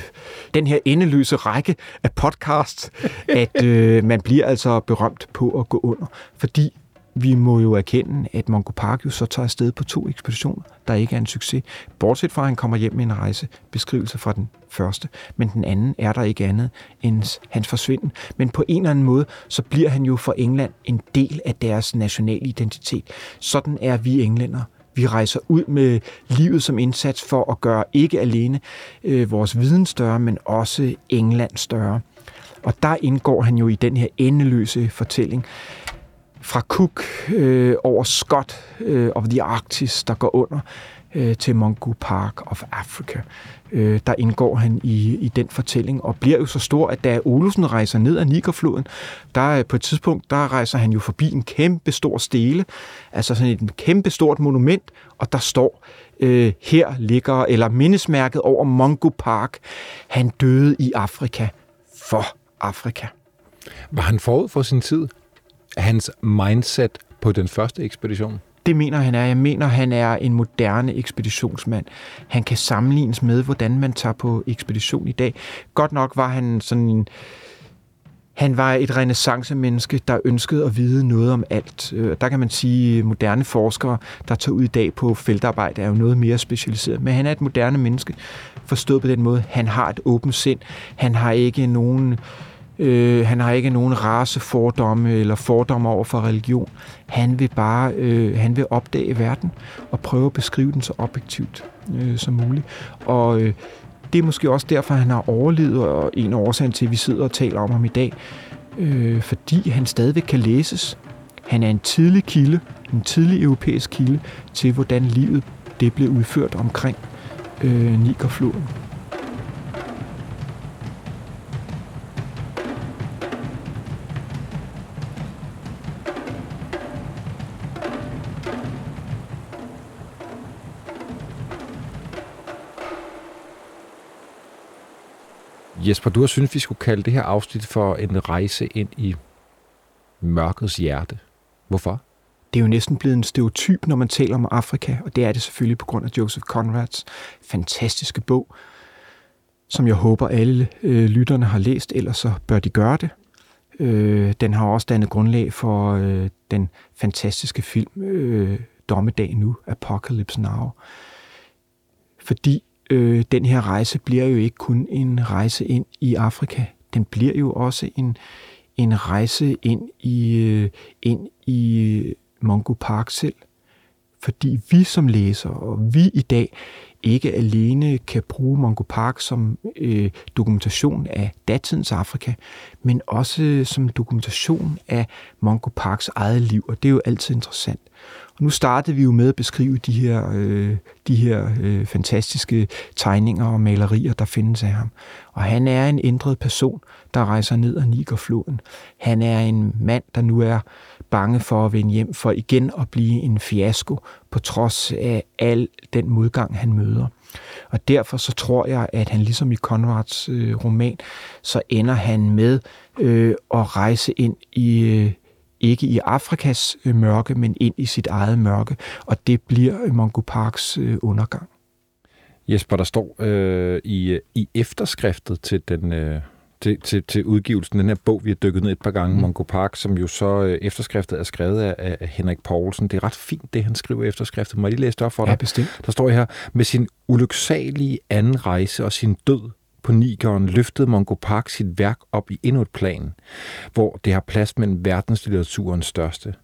den her endeløse række af podcasts, at øh, man bliver altså berømt på at gå under. Fordi vi må jo erkende, at Mongo Park jo så tager afsted på to ekspeditioner, der ikke er en succes. Bortset fra, at han kommer hjem med en rejsebeskrivelse fra den første. Men den anden er der ikke andet end hans forsvinden. Men på en eller anden måde, så bliver han jo for England en del af deres nationale identitet. Sådan er vi englænder. Vi rejser ud med livet som indsats for at gøre ikke alene øh, vores viden større, men også England større. Og der indgår han jo i den her endeløse fortælling fra Cook øh, over Scott øh, of the Arctis, der går under, øh, til Mungo Park of Africa. Øh, der indgår han i, i den fortælling, og bliver jo så stor, at da Olsen rejser ned ad Nigerfloden, der øh, på et tidspunkt, der rejser han jo forbi en kæmpe stor stele, altså sådan et kæmpe stort monument, og der står, øh, her ligger, eller mindesmærket over Mungo Park, han døde i Afrika for Afrika. Var han forud for sin tid? Hans mindset på den første ekspedition? Det mener han er. Jeg mener, han er en moderne ekspeditionsmand. Han kan sammenlignes med, hvordan man tager på ekspedition i dag. Godt nok var han sådan en... Han var et renaissance-menneske, der ønskede at vide noget om alt. Øh, der kan man sige, at moderne forskere, der tager ud i dag på feltarbejde, er jo noget mere specialiseret. Men han er et moderne menneske, forstået på den måde. Han har et åbent sind. Han har ikke nogen Øh, Øh, han har ikke nogen racefordomme eller fordomme over for religion. Han vil bare øh, han vil opdage verden og prøve at beskrive den så objektivt øh, som muligt. Og øh, det er måske også derfor, han har overlevet, og en af årsagen til, at vi sidder og taler om ham i dag. Øh, fordi han stadigvæk kan læses. Han er en tidlig kilde, en tidlig europæisk kilde til, hvordan livet det blev udført omkring øh, Nigerfloden. Jesper, du har syntes, vi skulle kalde det her afsnit for en rejse ind i mørkets hjerte. Hvorfor? det er jo næsten blevet en stereotyp, når man taler om Afrika, og det er det selvfølgelig på grund af Joseph Conrads fantastiske bog, som jeg håber alle øh, lytterne har læst, ellers så bør de gøre det. Øh, den har også dannet grundlag for øh, den fantastiske film øh, Dommedag Nu, Apocalypse Now. Fordi øh, den her rejse bliver jo ikke kun en rejse ind i Afrika, den bliver jo også en, en rejse ind i, øh, ind i øh, Mongo Park selv. Fordi vi som læser, og vi i dag, ikke alene kan bruge Mongo Park som øh, dokumentation af datidens Afrika, men også som dokumentation af Mongo Parks eget liv, og det er jo altid interessant. Og nu startede vi jo med at beskrive de her, øh, de her øh, fantastiske tegninger og malerier, der findes af ham. Og han er en ændret person, der rejser ned ad Nigerfloden. Han er en mand, der nu er bange for at vende hjem, for igen at blive en fiasko, på trods af al den modgang, han møder. Og derfor så tror jeg, at han ligesom i Conrads øh, roman, så ender han med øh, at rejse ind i... Øh, ikke i Afrikas øh, mørke, men ind i sit eget mørke, og det bliver øh, Mongo Parks øh, undergang. Jesper, der står øh, i, øh, i efterskriftet til den... Øh til, til, til udgivelsen, den her bog, vi har dykket ned et par gange, mm. Mongo Park, som jo så øh, efterskriftet er skrevet af, af Henrik Poulsen. Det er ret fint, det han skriver i efterskriftet. Må jeg lige læse det op for dig? Ja, bestemt. Der står her, med sin ulyksalige anden rejse og sin død på Nigeren løftede Mongo Park sit værk op i endnu et plan, hvor det har plads mellem verdenslitteraturens største.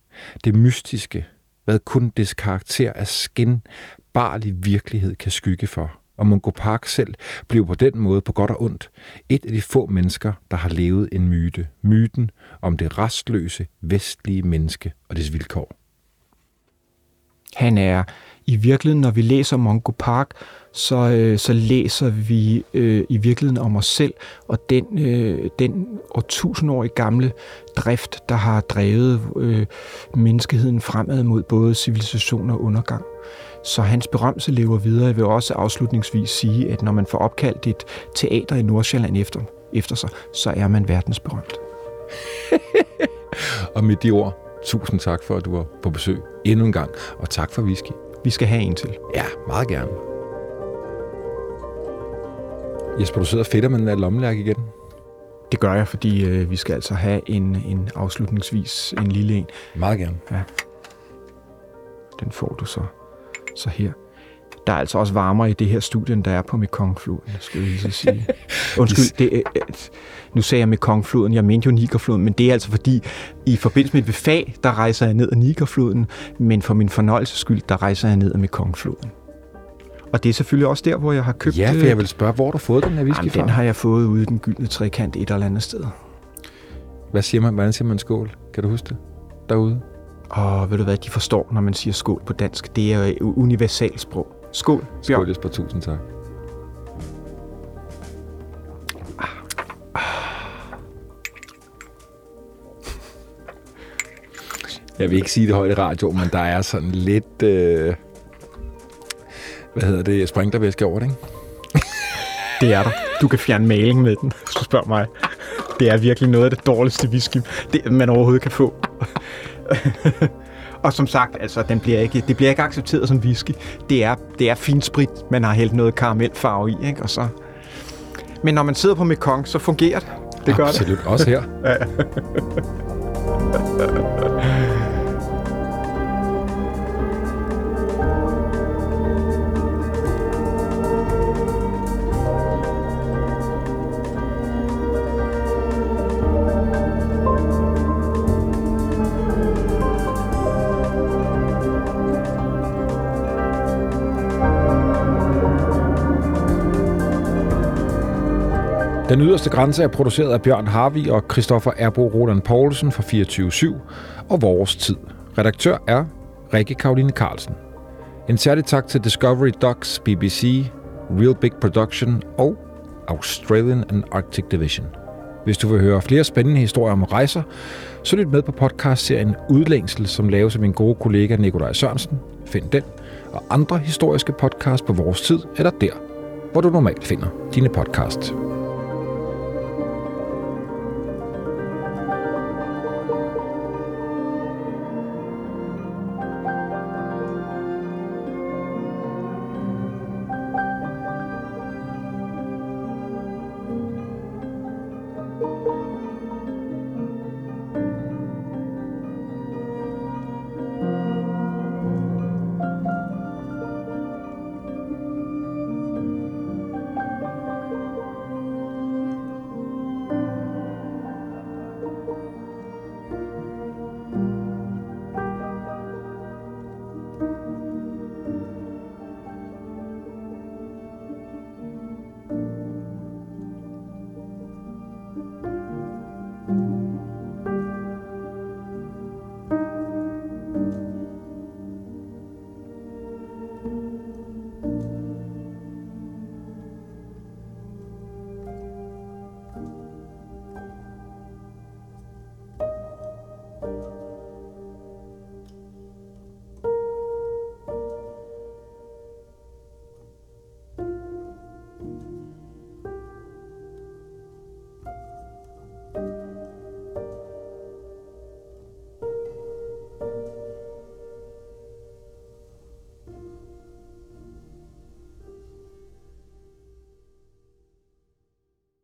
Det mystiske, hvad kun dets karakter af skinbarlig virkelighed kan skygge for. Og Mungo Park selv blev på den måde på godt og ondt et af de få mennesker, der har levet en myte. Myten om det restløse vestlige menneske og dets vilkår. Han er i virkeligheden, når vi læser Mungo Park, så, øh, så læser vi øh, i virkeligheden om os selv og den, øh, den årtusindårige gamle drift, der har drevet øh, menneskeheden fremad mod både civilisation og undergang. Så hans berømmelse lever videre. Jeg vil også afslutningsvis sige, at når man får opkaldt et teater i Nordsjælland efter, efter sig, så er man verdensberømt. og med de ord, tusind tak for, at du var på besøg endnu en gang, og tak for whisky. Vi skal have en til. Ja, meget gerne. Jesper, du sidder fedt med den der lommelærke igen. Det gør jeg, fordi øh, vi skal altså have en, en afslutningsvis en lille en. Meget gerne. Ja. Den får du så, så her. Der er altså også varmere i det her studie, end der er på Mekongfloden, skal jeg lige sige. Undskyld, det, øh, nu sagde jeg Mekongfloden, jeg mente jo Nigerfloden, men det er altså fordi, i forbindelse med et fag, der rejser jeg ned ad Nigerfloden, men for min fornøjelses skyld, der rejser jeg ned ad Mekongfloden. Og det er selvfølgelig også der, hvor jeg har købt... Ja, for jeg vil spørge, hvor du har fået den her whisky fra? Den har jeg fået ude i den gyldne trekant et eller andet sted. Hvad siger man? Hvordan siger man skål? Kan du huske det? Derude? Og ved du hvad, de forstår, når man siger skål på dansk. Det er jo universalsprog. Skål, Bjørn. Skål, Jesper. Tusind tak. Jeg vil ikke sige det højt i radio, men der er sådan lidt... Øh, hvad hedder det? Sprinklervæske over det, ikke? det er der. Du kan fjerne maling med den, hvis du spørger mig. Det er virkelig noget af det dårligste whisky, det, man overhovedet kan få. Og som sagt, altså, den bliver ikke, det bliver ikke accepteret som whisky. Det er, det er finsprit, man har hældt noget karamelfarve i. Ikke? Og så... Men når man sidder på Mekong, så fungerer det. Det gør Absolut. det. Også her. ja. Den yderste grænse er produceret af Bjørn Harvi og Christoffer Erbo Roland Poulsen fra 24-7 og Vores Tid. Redaktør er Rikke Karoline Carlsen. En særlig tak til Discovery Docs, BBC, Real Big Production og Australian and Arctic Division. Hvis du vil høre flere spændende historier om rejser, så lyt med på podcastserien Udlængsel, som laves af min gode kollega Nikolaj Sørensen. Find den og andre historiske podcasts på vores tid, eller der, hvor du normalt finder dine podcasts.